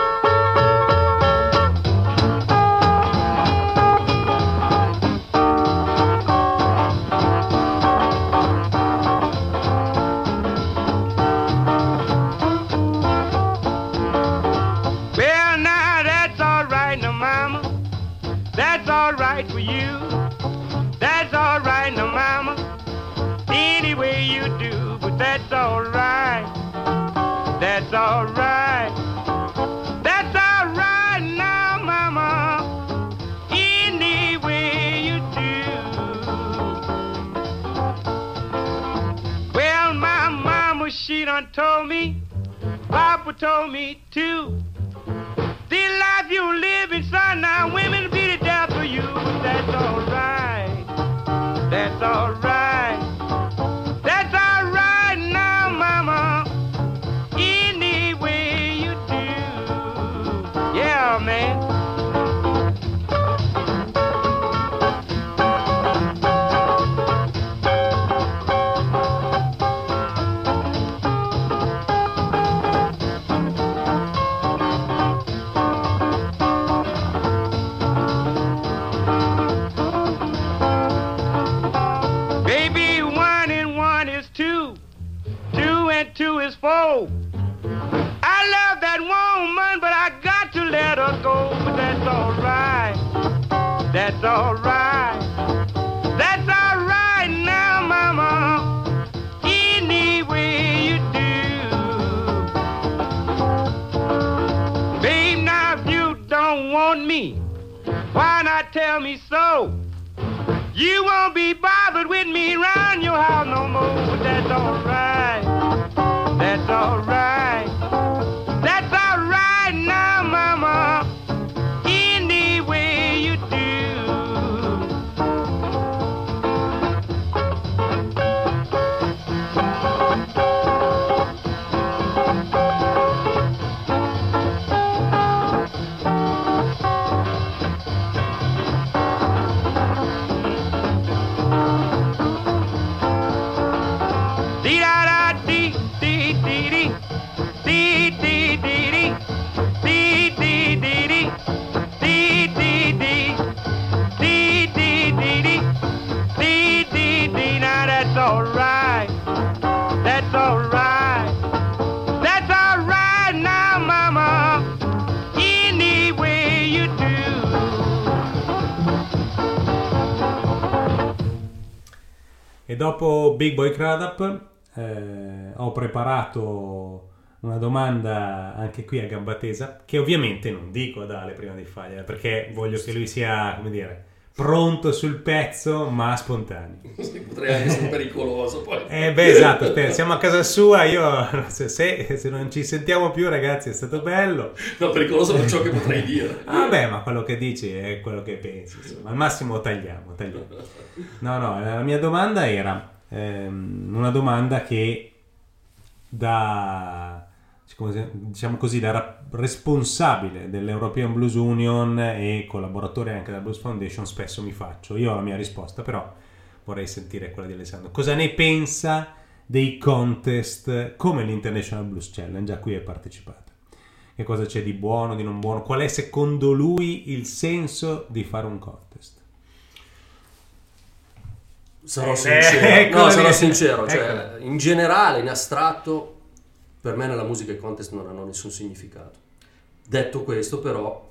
Speaker 7: That's all right. That's all right. That's all right now, Mama. Any way you do. Well, my mama, she done told me. Papa told me too. The life you living, son, now women be the death of you. That's alright. That's alright. That's
Speaker 1: Big Boy Crudup eh, ho preparato una domanda anche qui a gamba tesa, che ovviamente non dico ad Ale prima di fargliela, perché voglio che lui sia, come dire, pronto sul pezzo, ma spontaneo.
Speaker 2: Sì, Potrei anche essere pericoloso poi.
Speaker 1: Eh beh, esatto, siamo a casa sua, io se, se- se non ci sentiamo più ragazzi è stato bello.
Speaker 2: No, pericoloso per ciò che potrei dire.
Speaker 1: Ah beh, ma quello che dici è quello che pensi, insomma. Al massimo tagliamo, tagliamo. No, no, la mia domanda era ehm, una domanda che da, diciamo così, da responsabile dell'European Blues Union e collaboratore anche della Blues Foundation spesso mi faccio. Io ho la mia risposta, però vorrei sentire quella di Alessandro. Cosa ne pensa dei contest come l'International Blues Challenge a cui hai partecipato? Che cosa c'è di buono, di non buono? Qual è secondo lui il senso di fare un contest?
Speaker 2: Sarò
Speaker 1: Eh,
Speaker 2: sincero.
Speaker 1: eccolo
Speaker 2: no, sarò sincero. Cioè, in generale, in astratto, per me nella musica i contest non hanno nessun significato. Detto questo, però,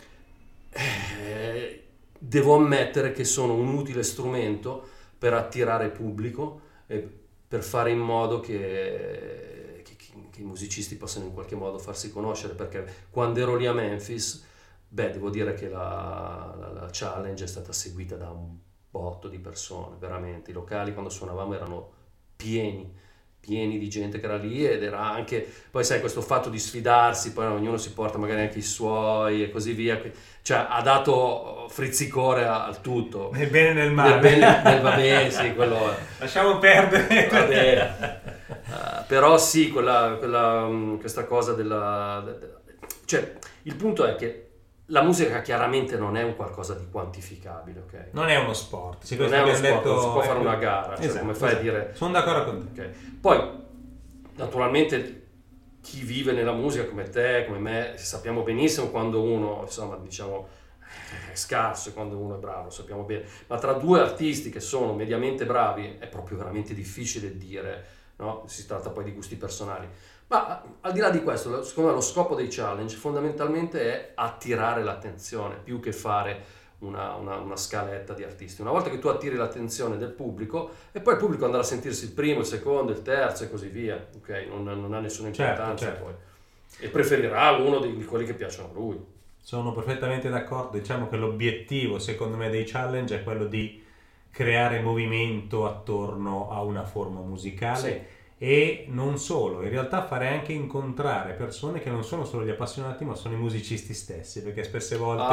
Speaker 2: eh, devo ammettere che sono un utile strumento per attirare pubblico e per fare in modo che, che- che i musicisti possano in qualche modo farsi conoscere, perché quando ero lì a Memphis, beh, devo dire che la, la, la challenge è stata seguita da un botto di persone, veramente. I locali quando suonavamo erano pieni pieni di gente che era lì ed era anche, poi sai, questo fatto di sfidarsi, poi ognuno si porta magari anche i suoi e così via, cioè ha dato frizzicore al tutto.
Speaker 1: Nel bene e nel male.
Speaker 2: Nel bene, nel vabbè, sì, quello.
Speaker 1: Lasciamo perdere.
Speaker 2: Vabbè. Uh, però sì, quella, quella, mm, questa cosa della... Cioè, il punto è che la musica chiaramente non è un qualcosa di quantificabile, ok?
Speaker 1: Non è uno sport.
Speaker 2: Sì, non è uno sport, detto, non si può fare una gara, cioè,
Speaker 1: esatto,
Speaker 2: come fai
Speaker 1: esatto.
Speaker 2: a dire...
Speaker 1: Sono d'accordo con te.
Speaker 2: Okay. Poi, naturalmente, chi vive nella musica come te, come me, sappiamo benissimo quando uno, insomma, diciamo, è scarso e quando uno è bravo, sappiamo bene. Ma tra due artisti che sono mediamente bravi è proprio veramente difficile dire, no? Si tratta poi di gusti personali. Ma al di là di questo, secondo me lo scopo dei challenge fondamentalmente è attirare l'attenzione più che fare una, una, una, scaletta di artisti. Una volta che tu attiri l'attenzione del pubblico e poi il pubblico andrà a sentirsi il primo, il secondo, il terzo e così via, ok? Non, non ha nessuna importanza
Speaker 1: certo, certo.
Speaker 2: poi. E preferirà uno di, di quelli che piacciono a lui.
Speaker 1: Sono perfettamente d'accordo. Diciamo che l'obiettivo, secondo me, dei challenge è quello di creare movimento attorno a una forma musicale.
Speaker 2: Sì
Speaker 1: e non solo, in realtà fare anche incontrare persone che non sono solo gli appassionati ma sono i musicisti stessi perché spesse volte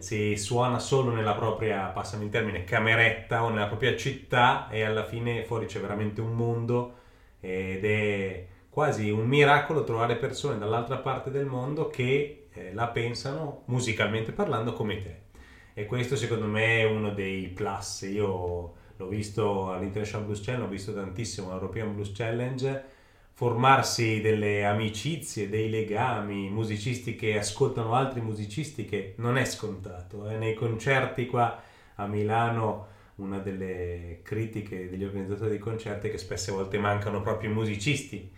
Speaker 1: si suona solo nella propria, passami il termine, cameretta o nella propria città e alla fine fuori c'è veramente un mondo ed è quasi un miracolo trovare persone dall'altra parte del mondo che eh, la pensano musicalmente parlando come te. E questo secondo me è uno dei plus, io l'ho visto all'International Blues Challenge, l'ho visto tantissimo all'European Blues Challenge, formarsi delle amicizie, dei legami, musicisti che ascoltano altri musicisti che non è scontato. Eh. Nei concerti qua a Milano una delle critiche degli organizzatori dei concerti è che spesse volte mancano proprio i musicisti.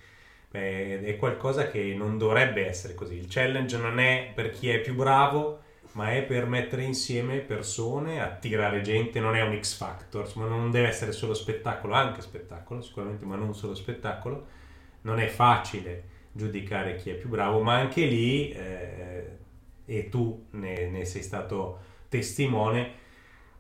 Speaker 1: Beh, è qualcosa che non dovrebbe essere così. Il challenge non è per chi è più bravo, ma è per mettere insieme persone, attirare gente, non è un X Factor, non deve essere solo spettacolo, anche spettacolo sicuramente, ma non solo spettacolo. Non è facile giudicare chi è più bravo, ma anche lì, eh, e tu ne, ne, sei stato testimone,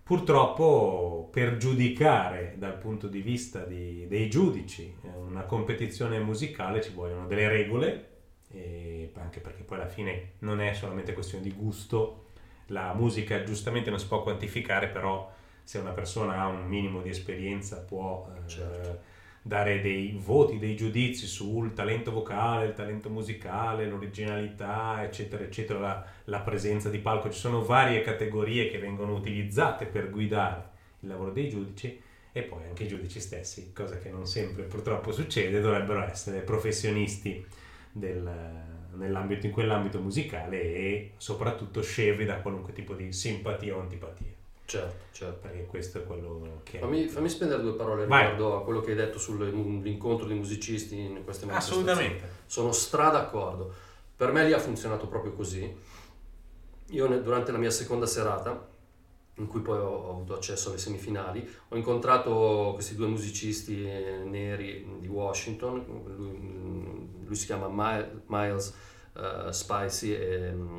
Speaker 1: purtroppo per giudicare dal punto di vista di, dei giudici eh, una competizione musicale ci vogliono delle regole e anche perché poi alla fine non è solamente questione di gusto, la musica giustamente non si può quantificare, però se una persona ha un minimo di esperienza può eh,
Speaker 2: certo.
Speaker 1: dare dei voti, dei giudizi sul talento vocale, il talento musicale, l'originalità, eccetera, eccetera, la, la presenza di palco. Ci sono varie categorie che vengono utilizzate per guidare il lavoro dei giudici e poi anche i giudici stessi, cosa che non sempre purtroppo succede, dovrebbero essere professionisti del, nell'ambito, in quell'ambito musicale e soprattutto scevri da qualunque tipo di simpatia o antipatia.
Speaker 2: Certo, certo.
Speaker 1: Perché questo è quello che...
Speaker 2: Fammi, fammi spendere due parole
Speaker 1: Vai.
Speaker 2: riguardo a quello che hai detto sull'incontro di musicisti in queste manifestazioni.
Speaker 1: Assolutamente.
Speaker 2: Sono stra d'accordo. Per me lì ha funzionato proprio così. Io durante la mia seconda serata, in cui poi ho, avuto accesso alle semifinali, ho incontrato questi due musicisti neri di Washington, lui, lui si chiama Mi- Miles eh, Spicy e, mm,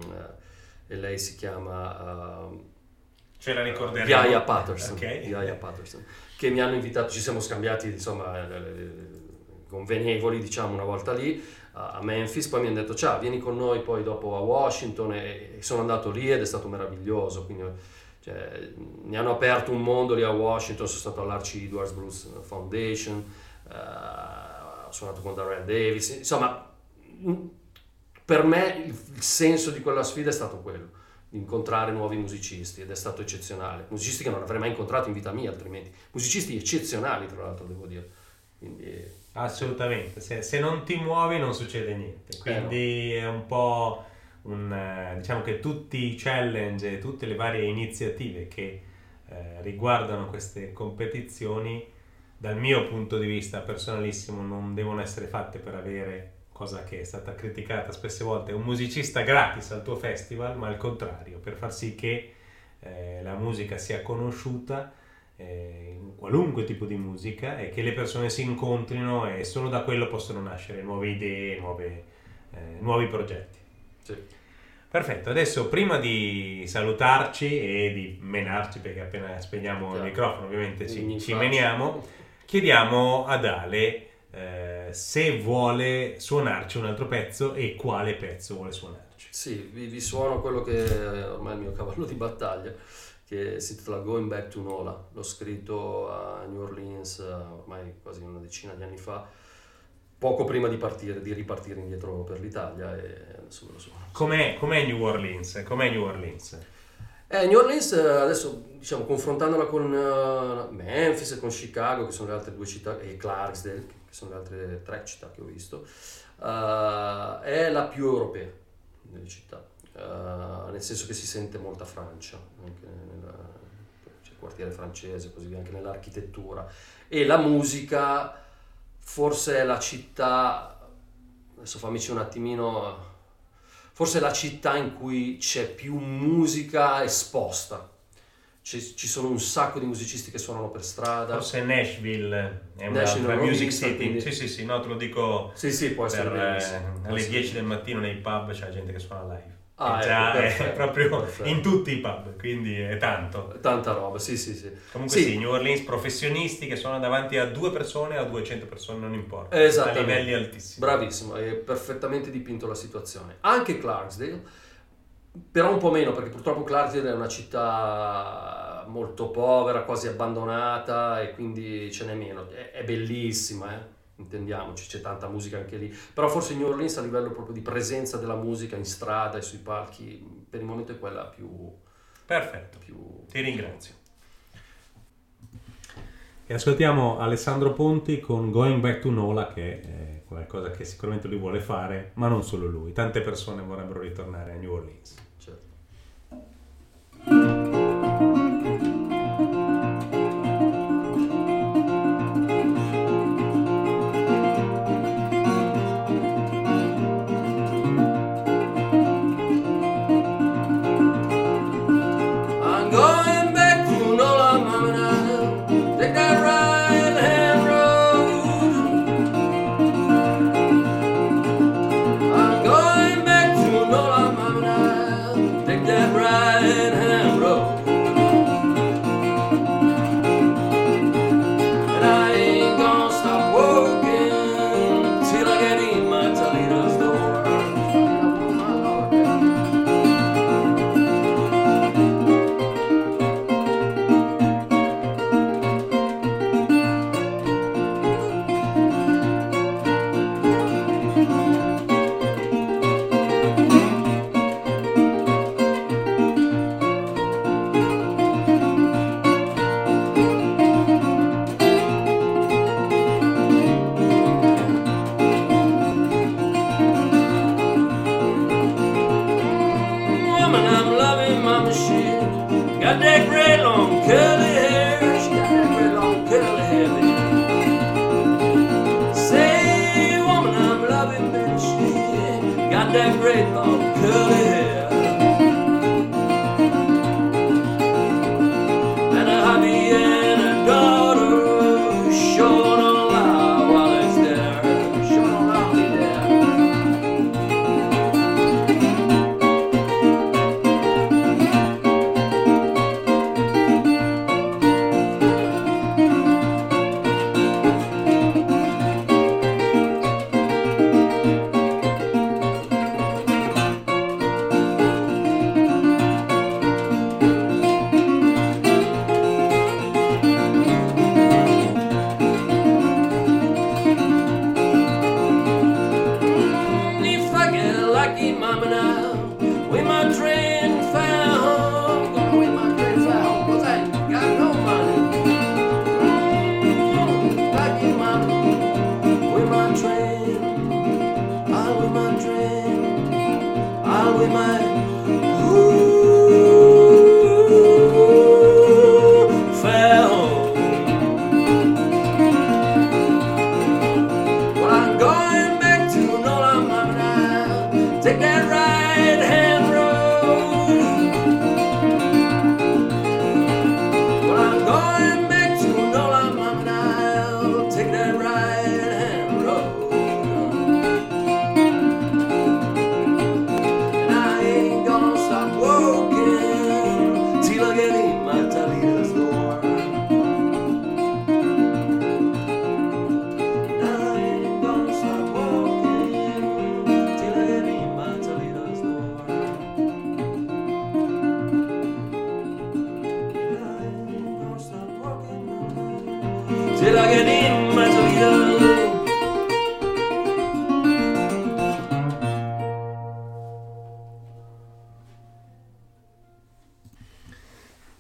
Speaker 2: e lei si chiama... eh,
Speaker 1: Ce la ricorderemo.
Speaker 2: Yaya Patterson,
Speaker 1: Ok.
Speaker 2: Yaya Patterson, che mi hanno invitato, ci siamo scambiati insomma convenevoli diciamo una volta lì a Memphis, poi mi hanno detto ciao vieni con noi poi dopo a Washington e, e sono andato lì ed è stato meraviglioso, quindi cioè, mi hanno aperto un mondo lì a Washington, sono stato all'Archie Edwards Blues Foundation, eh, suonato con Darrell Davis, insomma mh, per me il, senso di quella sfida è stato quello incontrare nuovi musicisti ed è stato eccezionale. Musicisti che non avrei mai incontrato in vita mia altrimenti. Musicisti eccezionali, tra l'altro, devo dire. Quindi,
Speaker 1: Assolutamente, se, se non ti muovi non succede niente, quindi è un po' un, eh, diciamo che tutti i challenge e tutte le varie iniziative che eh, riguardano queste competizioni, dal mio punto di vista personalissimo, non devono essere fatte per avere, cosa che è stata criticata spesse volte, un musicista gratis al tuo festival, ma al contrario, per far sì che eh, la musica sia conosciuta eh, in qualunque tipo di musica e che le persone si incontrino e solo da quello possono nascere nuove idee, nuove, eh, nuovi progetti.
Speaker 2: Sì.
Speaker 1: Perfetto, adesso prima di salutarci e di menarci, perché appena spegniamo il
Speaker 2: Chiaro.
Speaker 1: microfono ovviamente ci, ci meniamo, chiediamo ad Ale eh, se vuole suonarci un altro pezzo e quale pezzo vuole suonarci.
Speaker 2: Sì, vi, vi suono quello che è ormai il mio cavallo di battaglia, che si intitola Going Back to Nola. L'ho scritto a New Orleans eh, ormai quasi una decina di anni fa, poco prima di partire, di ripartire indietro per l'Italia e adesso ve lo suono.
Speaker 1: Com'è, com'è New Orleans? Com'è New Orleans?
Speaker 2: Eh, New Orleans eh, adesso diciamo confrontandola con eh, Memphis e con Chicago che sono le altre due città e Clarksdale che sono le altre tre città che ho visto eh, è la più europea delle città. Eh, nel senso che si sente molta Francia anche c'è il quartiere francese così via anche nell'architettura. E la musica forse è la città adesso fammici un attimino forse è la città in cui c'è più musica esposta. Ci, ci sono un sacco di musicisti che suonano per strada.
Speaker 1: Forse Nashville è una,
Speaker 2: Nashville,
Speaker 1: una music city.
Speaker 2: quindi-
Speaker 1: Sì, sì, sì, no, te lo dico
Speaker 2: Sì, sì, può essere
Speaker 1: per, eh, alle
Speaker 2: essere
Speaker 1: 10 del mattino nei pub c'è gente che suona live.
Speaker 2: Ah,
Speaker 1: È già
Speaker 2: ecco,
Speaker 1: è
Speaker 2: perfetto,
Speaker 1: proprio
Speaker 2: perfetto.
Speaker 1: in tutti i pub, quindi è tanto.
Speaker 2: Tanta roba, sì, sì, sì.
Speaker 1: Comunque
Speaker 2: Sì.
Speaker 1: sì, New Orleans professionisti che suonano davanti a due persone o a 200 persone, non importa.
Speaker 2: Esattamente.
Speaker 1: A livelli altissimi.
Speaker 2: Bravissimo, hai perfettamente dipinto la situazione. Anche Clarksdale, però un po' meno perché purtroppo Clarksdale è una città molto povera, quasi abbandonata e quindi ce n'è meno. È, è bellissima, eh? Intendiamoci, c'è tanta musica anche lì. Però forse New Orleans a livello proprio di presenza della musica in strada e sui palchi, per il momento è quella più...
Speaker 1: Perfetto,
Speaker 2: più...
Speaker 1: ti ringrazio. E ascoltiamo Alessandro Ponti con Going Back to Nola, che è qualcosa che sicuramente lui vuole fare, ma non solo lui. Tante persone vorrebbero ritornare a New Orleans.
Speaker 2: certo.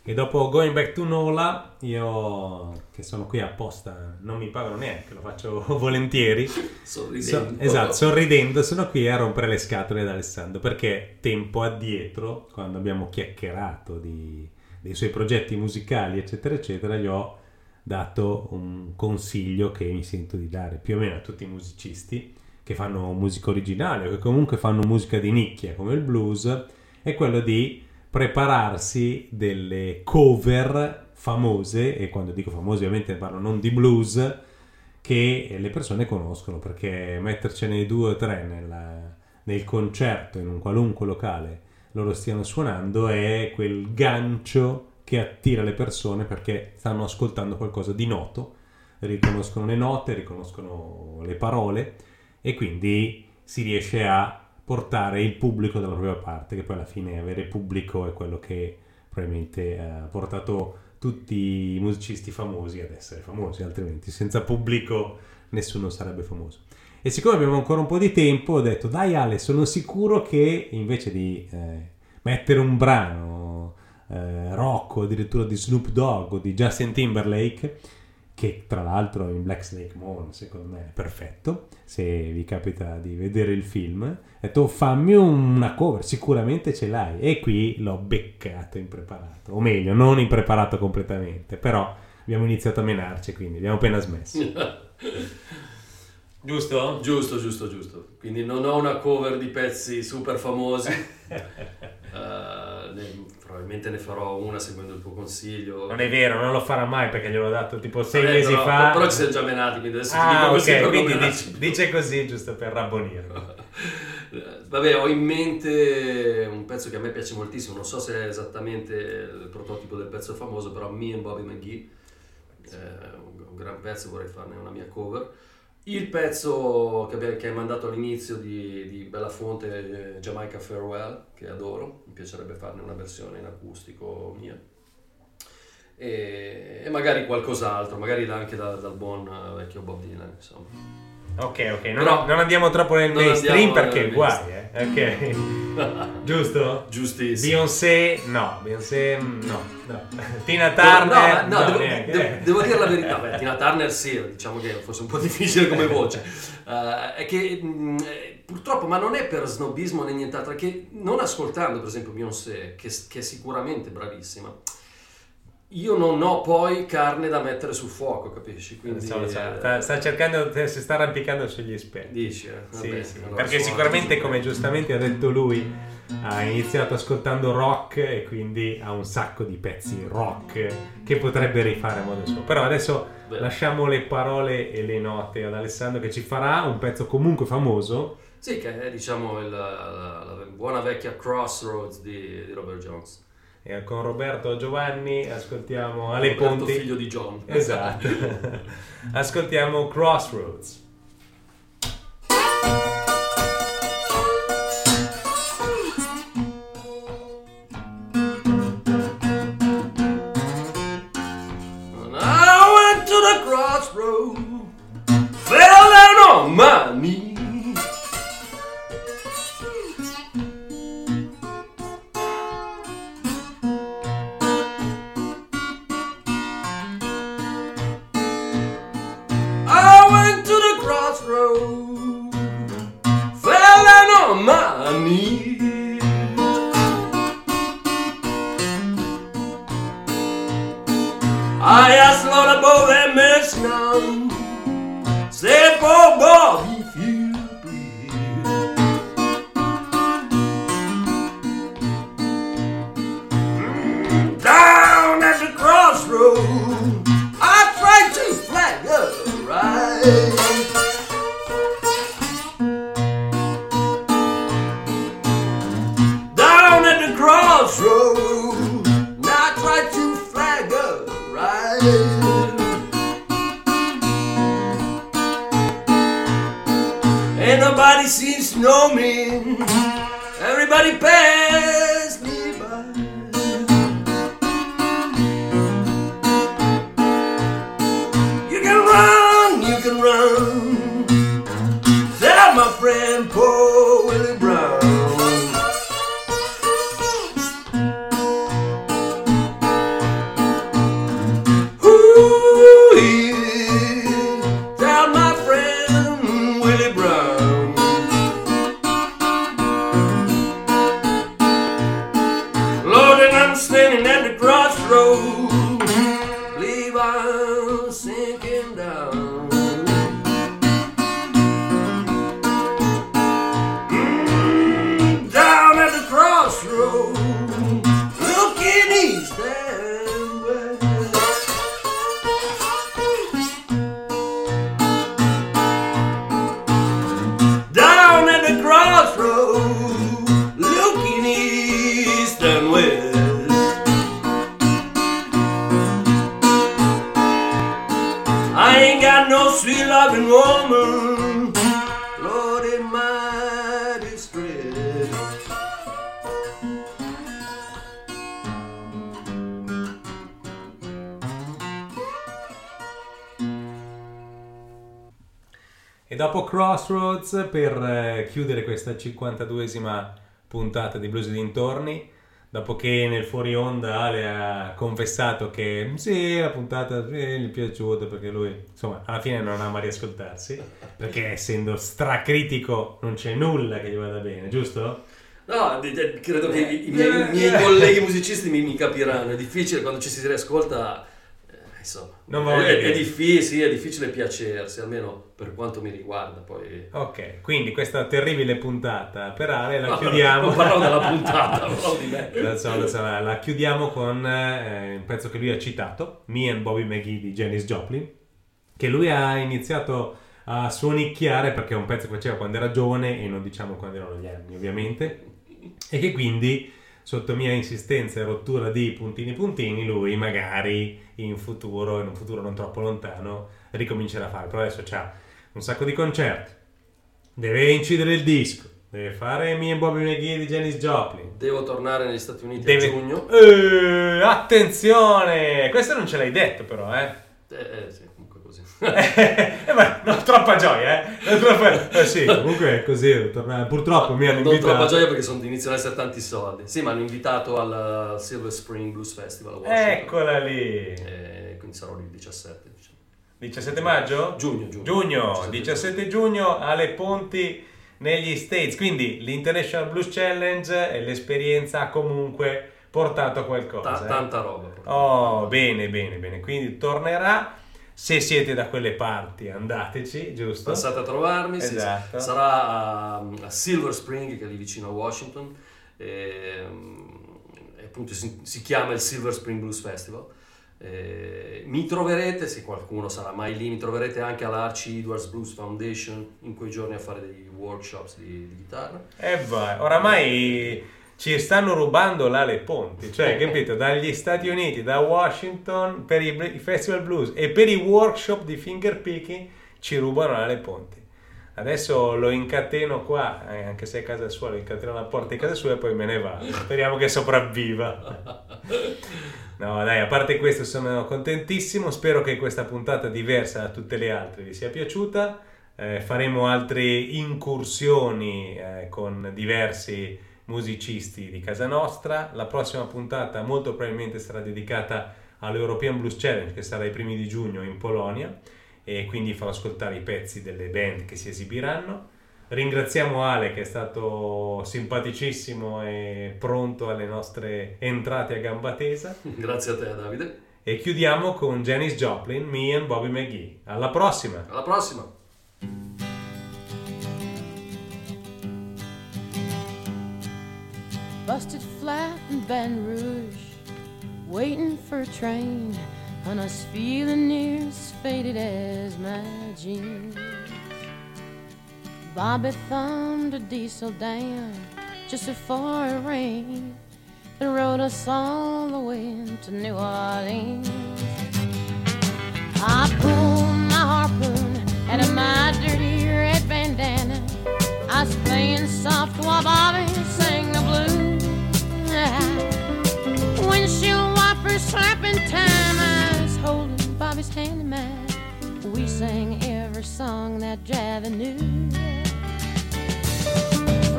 Speaker 1: E dopo Going Back to Nola, io che sono qui apposta, non mi pagano neanche, lo faccio volentieri.
Speaker 2: Sorridendo.
Speaker 1: So- esatto, sorridendo, sono qui a rompere le scatole ad Alessandro perché tempo addietro, quando abbiamo chiacchierato di- dei suoi progetti musicali, eccetera, eccetera, gli ho dato un consiglio che mi sento di dare più o meno a tutti i musicisti che fanno musica originale o che comunque fanno musica di nicchia come il blues, è quello di prepararsi delle cover famose, e quando dico famose ovviamente parlo non di blues, che le persone conoscono perché mettercene due o tre nella- nel concerto in un qualunque locale loro stiano suonando è quel gancio che attira le persone perché stanno ascoltando qualcosa di noto, riconoscono le note, riconoscono le parole e quindi si riesce a portare il pubblico dalla propria parte, che poi alla fine avere pubblico è quello che probabilmente eh, ha portato tutti i musicisti famosi ad essere famosi, altrimenti senza pubblico nessuno sarebbe famoso. E siccome abbiamo ancora un po' di tempo, ho detto dai Ale, sono sicuro che invece di eh, mettere un brano eh, rock o addirittura di Snoop Dogg o di Justin Timberlake, che tra l'altro in Black Snake Moon secondo me è perfetto, se vi capita di vedere il film, ho detto fammi una cover, sicuramente ce l'hai. E qui l'ho beccato impreparato, o meglio, non impreparato completamente, però abbiamo iniziato a menarci, quindi abbiamo appena smesso. Giusto?
Speaker 2: Giusto, giusto, giusto. Quindi non ho una cover di pezzi super famosi. Ne- probabilmente ne farò una seguendo il tuo consiglio.
Speaker 1: Non è vero, non lo farà mai perché gliel'ho dato tipo sei
Speaker 2: Vabbè,
Speaker 1: mesi
Speaker 2: però,
Speaker 1: fa.
Speaker 2: Però ci siamo già menati, quindi adesso ti dico
Speaker 1: Ah,
Speaker 2: così
Speaker 1: ok,
Speaker 2: per
Speaker 1: quindi dice, dice così giusto per rabbonirlo.
Speaker 2: Vabbè, ho in mente un pezzo che a me piace moltissimo, non so se è esattamente il prototipo del pezzo famoso, però Me and Bobby McGee, eh, un, un gran pezzo, vorrei farne una mia cover. Il pezzo che, hai mandato all'inizio di, di Belafonte, eh, Jamaica Farewell, che adoro, mi piacerebbe farne una versione in acustico mia. E, e magari qualcos'altro, magari anche da- dal buon eh, vecchio Bob Dylan, insomma.
Speaker 1: Ok, ok, non,
Speaker 2: Però-
Speaker 1: non andiamo troppo nel
Speaker 2: Non
Speaker 1: mainstream perché
Speaker 2: nel
Speaker 1: guai, eh. Ok. Giusto?
Speaker 2: Giustissimo.
Speaker 1: Beyoncé, no, Beyoncé, no, no. Tina
Speaker 2: No,
Speaker 1: Turner,
Speaker 2: no,
Speaker 1: no,
Speaker 2: devo,
Speaker 1: neanche,
Speaker 2: devo-
Speaker 1: eh.
Speaker 2: devo dire la verità. Beh, Tina Turner sì, diciamo che fosse un po' difficile come voce. Eh, è che mh, eh, purtroppo, ma non è per snobismo né nient'altro, è che non ascoltando per esempio Beyoncé, che, che è sicuramente bravissima, io non ho poi carne da mettere sul fuoco, capisci? Quindi,
Speaker 1: So, so,
Speaker 2: eh,
Speaker 1: sta, sta cercando, si sta arrampicando sugli esperti.
Speaker 2: Dici, eh?
Speaker 1: Sì,
Speaker 2: Vabbè,
Speaker 1: sì,
Speaker 2: allora
Speaker 1: perché sicuramente, come giustamente ha detto lui, ha iniziato ascoltando rock e quindi ha un sacco di pezzi rock che potrebbe rifare a modo suo. Però adesso
Speaker 2: Beh.
Speaker 1: lasciamo le parole e le note ad Alessandro che ci farà un pezzo comunque famoso.
Speaker 2: Sì, che è diciamo il- la, la buona vecchia Crossroads di, di Robert Jones.
Speaker 1: E con Roberto Giovanni ascoltiamo Ale
Speaker 2: Roberto,
Speaker 1: Ponti.
Speaker 2: figlio di John.
Speaker 1: Esatto. ascoltiamo Crossroads. Dopo Crossroads, per eh, chiudere questa 52esima puntata di Blues dintorni, dopo che nel fuori onda Ale ha confessato che "Mm, sì, la puntata sì, gli è piaciuta perché lui, insomma, alla fine non ama riascoltarsi, perché essendo stracritico non c'è nulla che gli vada bene, giusto?
Speaker 2: No, credo che i, i miei, i miei colleghi musicisti mi, mi capiranno. È difficile quando ci si riascolta. Insomma,
Speaker 1: Non
Speaker 2: è, è difficile, sì, è difficile piacersi, almeno per quanto mi riguarda. Poi
Speaker 1: Ok, quindi questa terribile puntata per Ale la
Speaker 2: No,
Speaker 1: chiudiamo.
Speaker 2: Non parlo della puntata, parlo di me.
Speaker 1: So, lo so, la, la chiudiamo con eh, un pezzo che lui ha citato, Me and Bobby McGee di Janis Joplin, che lui ha iniziato a suonicchiare perché è un pezzo che faceva quando era giovane e non diciamo quando erano gli anni ovviamente, e che quindi sotto mia insistenza e rottura di puntini puntini lui magari in futuro, in un futuro non troppo lontano, ricomincerà a fare. Però adesso c'ha un sacco di concerti, deve incidere il disco, deve fare and Bobby McGee di Janis Joplin,
Speaker 2: Devo tornare negli Stati Uniti
Speaker 1: Deve-
Speaker 2: a giugno.
Speaker 1: Eh, attenzione! Questo non ce l'hai detto però, eh.
Speaker 2: Eh, eh, sì.
Speaker 1: eh ma non troppa gioia, eh. Non troppa- eh sì, comunque è così, torna- purtroppo mi hanno
Speaker 2: non
Speaker 1: invitato.
Speaker 2: troppa gioia perché sono, iniziano ad essere tanti soldi. Sì, mi hanno invitato al Silver Spring Blues Festival.
Speaker 1: Eccola lì.
Speaker 2: Eh, quindi sarò lì il 17. Diciamo.
Speaker 1: 17 maggio?
Speaker 2: Giugno, giugno.
Speaker 1: Giugno, 17 giugno alle Ponti negli States. Quindi l'International Blues Challenge e l'esperienza ha comunque portato a qualcosa. Eh.
Speaker 2: tanta roba.
Speaker 1: Oh, bene, bene, bene. Quindi tornerà. Se siete da quelle parti, andateci, giusto?
Speaker 2: Passate a trovarmi,
Speaker 1: Esatto.
Speaker 2: sì. sarà a, a Silver Spring, che è lì vicino a Washington, e, mm, e appunto si, si chiama il Silver Spring Blues Festival. E mi troverete, se qualcuno sarà mai lì, mi troverete anche all'Archie Edwards Blues Foundation in quei giorni a fare dei workshops di, di chitarra.
Speaker 1: E vai, oramai ci stanno rubando là le ponti, cioè, capito? Dagli Stati Uniti, da Washington, per i, festival blues e per i workshop di fingerpicking ci rubano là le ponti. Adesso lo incateno qua, eh, anche se è casa sua, lo incateno alla porta di casa sua e poi me ne vado. Speriamo che sopravviva. No, dai, a parte questo sono contentissimo, spero che questa puntata diversa da tutte le altre vi sia piaciuta. Eh, faremo altre incursioni eh, con diversi musicisti di casa nostra. La prossima puntata molto probabilmente sarà dedicata all'European Blues Challenge che sarà i primi di giugno in Polonia e quindi farò ascoltare i pezzi delle band che si esibiranno. Ringraziamo Ale che è stato simpaticissimo e pronto alle nostre entrate a gamba tesa
Speaker 2: Grazie a te Davide,
Speaker 1: e chiudiamo con Janis Joplin, Me and Bobby McGee. Alla prossima!
Speaker 2: alla prossima!
Speaker 7: Busted flat in Baton Rouge, waiting for a train, and I was feeling near as faded as my jeans. Bobby thumbed a diesel down just before it rained and rode us all the way to New Orleans. I pulled my harpoon out of my dirty red bandana. I was playing soft while Bobby sang the blues. Windshield wipers slapping time. I was holding Bobby's hand in mine. We sang every song that Javi knew.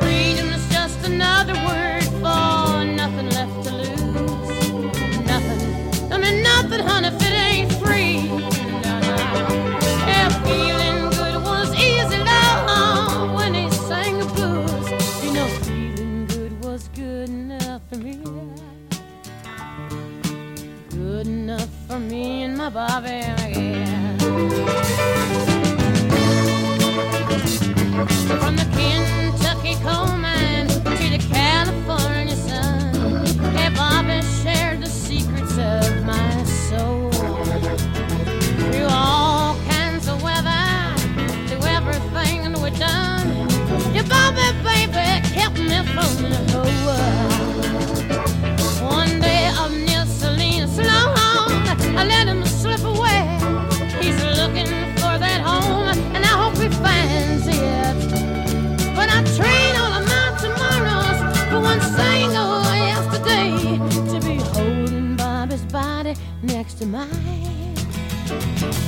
Speaker 7: Freedom's just another word for nothing left to lose. Nothing, I mean nothing, honey, for me and my Bobby again. From the Kentucky of mine.